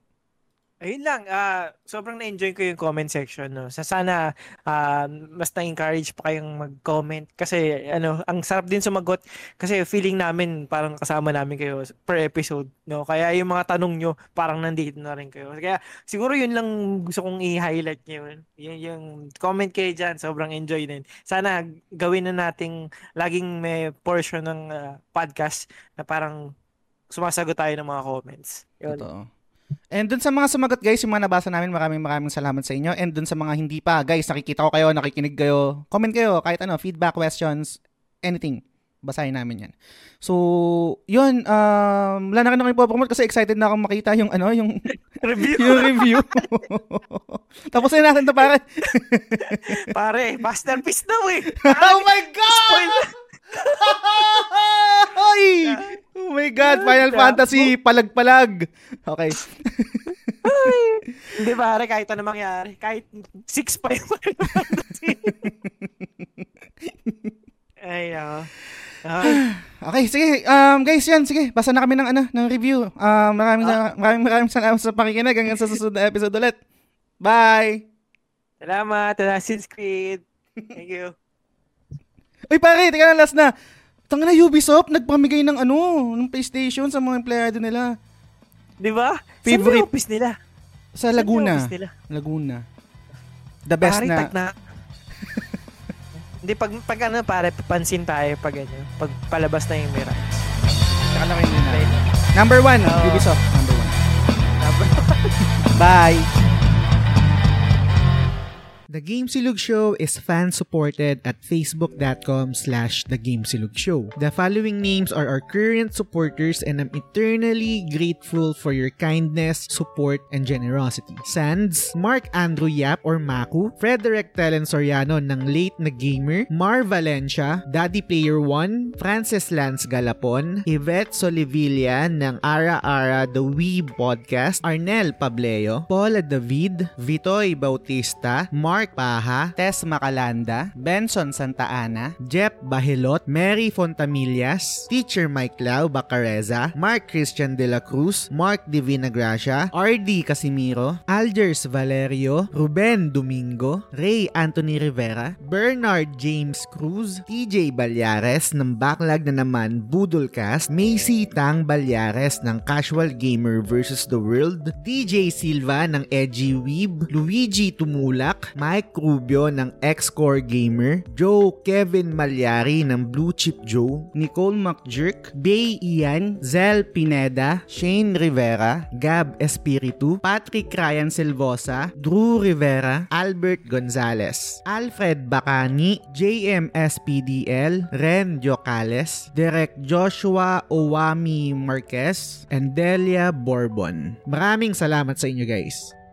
Ayun lang, ah sobrang na-enjoy ko yung comment section. No? Sa sana ah, mas na-encourage pa kayong mag-comment kasi ano, ang sarap din sumagot kasi feeling namin parang kasama namin kayo per episode. No? Kaya yung mga tanong nyo parang nandito na rin kayo. Kaya siguro yun lang gusto kong i-highlight yun. Yung, yung comment kayo dyan, sobrang enjoy din. Sana gawin na nating laging may portion ng ah, podcast na parang sumasagot tayo ng mga comments. Yun. Totoo. And dun sa mga sumagot guys, yung mga nabasa namin, maraming maraming salamat sa inyo. And dun sa mga hindi pa, guys, nakikita ko kayo, nakikinig kayo, comment kayo, kahit ano, feedback, questions, anything. Basahin namin yan. So, yun, um, wala na rin ako ipopromote kasi excited na akong makita yung, ano, yung, (laughs) Review. (laughs) yung review. (laughs) Tapos na natin to pare. Pare, masterpiece daw eh. oh my God! Spoil. Ay! Oh my God, Final Ay, Fantasy, palag-palag. Okay. (laughs) Hindi pare, kahit ano mangyari. Kahit six pa yung Final Fantasy. (laughs) Ay, nako. Ay, (sighs) Okay, sige. Um, guys, yan. Sige, basa na kami ng, ano, ng review. Um, maraming, maraming, maraming salamat sa pakikinig. Hanggang sa susunod na episode ulit. Bye! salamat, Assassin's Creed. Thank you. Uy, pare, teka na, last na. Tanga na Ubisoft, nagpamigay ng ano, ng PlayStation sa mga empleyado nila. Di ba? Favorite- Saan yung office nila? Sa yung Laguna. office nila? Laguna. The best pare, na. tag na. Hindi, pag, pag ano, pare, papansin tayo pag ano, pag palabas na yung Mirage. Saka lang yun na. Number one, Oo. Ubisoft. Number one. Bye! The Game Silog Show is fan-supported at facebook.com slash The Game Silog Show. The following names are our current supporters and I'm eternally grateful for your kindness, support, and generosity. Sands, Mark Andrew Yap or Maku, Frederick Telen Soriano ng Late na Gamer, Mar Valencia, Daddy Player 1, Francis Lance Galapon, Yvette Solivilla ng Ara Ara The Weeb Podcast, Arnel Pableo, Paula David, Vitoy Bautista, Mark Paha, Tess Macalanda, Benson Santa Ana, Jeff Bahilot, Mary Fontamillas, Teacher Mike Lau Bacareza, Mark Christian De La Cruz, Mark Divina Gracia, RD Casimiro, Algers Valerio, Ruben Domingo, Ray Anthony Rivera, Bernard James Cruz, TJ Balyares ng Backlog na naman Budolcast, Macy Tang Balyares ng Casual Gamer vs. The World, DJ Silva ng Edgy Weeb, Luigi Tumulak, Mike Rubio ng X-Core Gamer, Joe Kevin Malyari ng Blue Chip Joe, Nicole McJerk, Bay Ian, Zel Pineda, Shane Rivera, Gab Espiritu, Patrick Ryan Silvosa, Drew Rivera, Albert Gonzalez, Alfred Bacani, JMSPDL, Ren Jocales, Derek Joshua Owami Marquez, and Delia Bourbon. Maraming salamat sa inyo guys.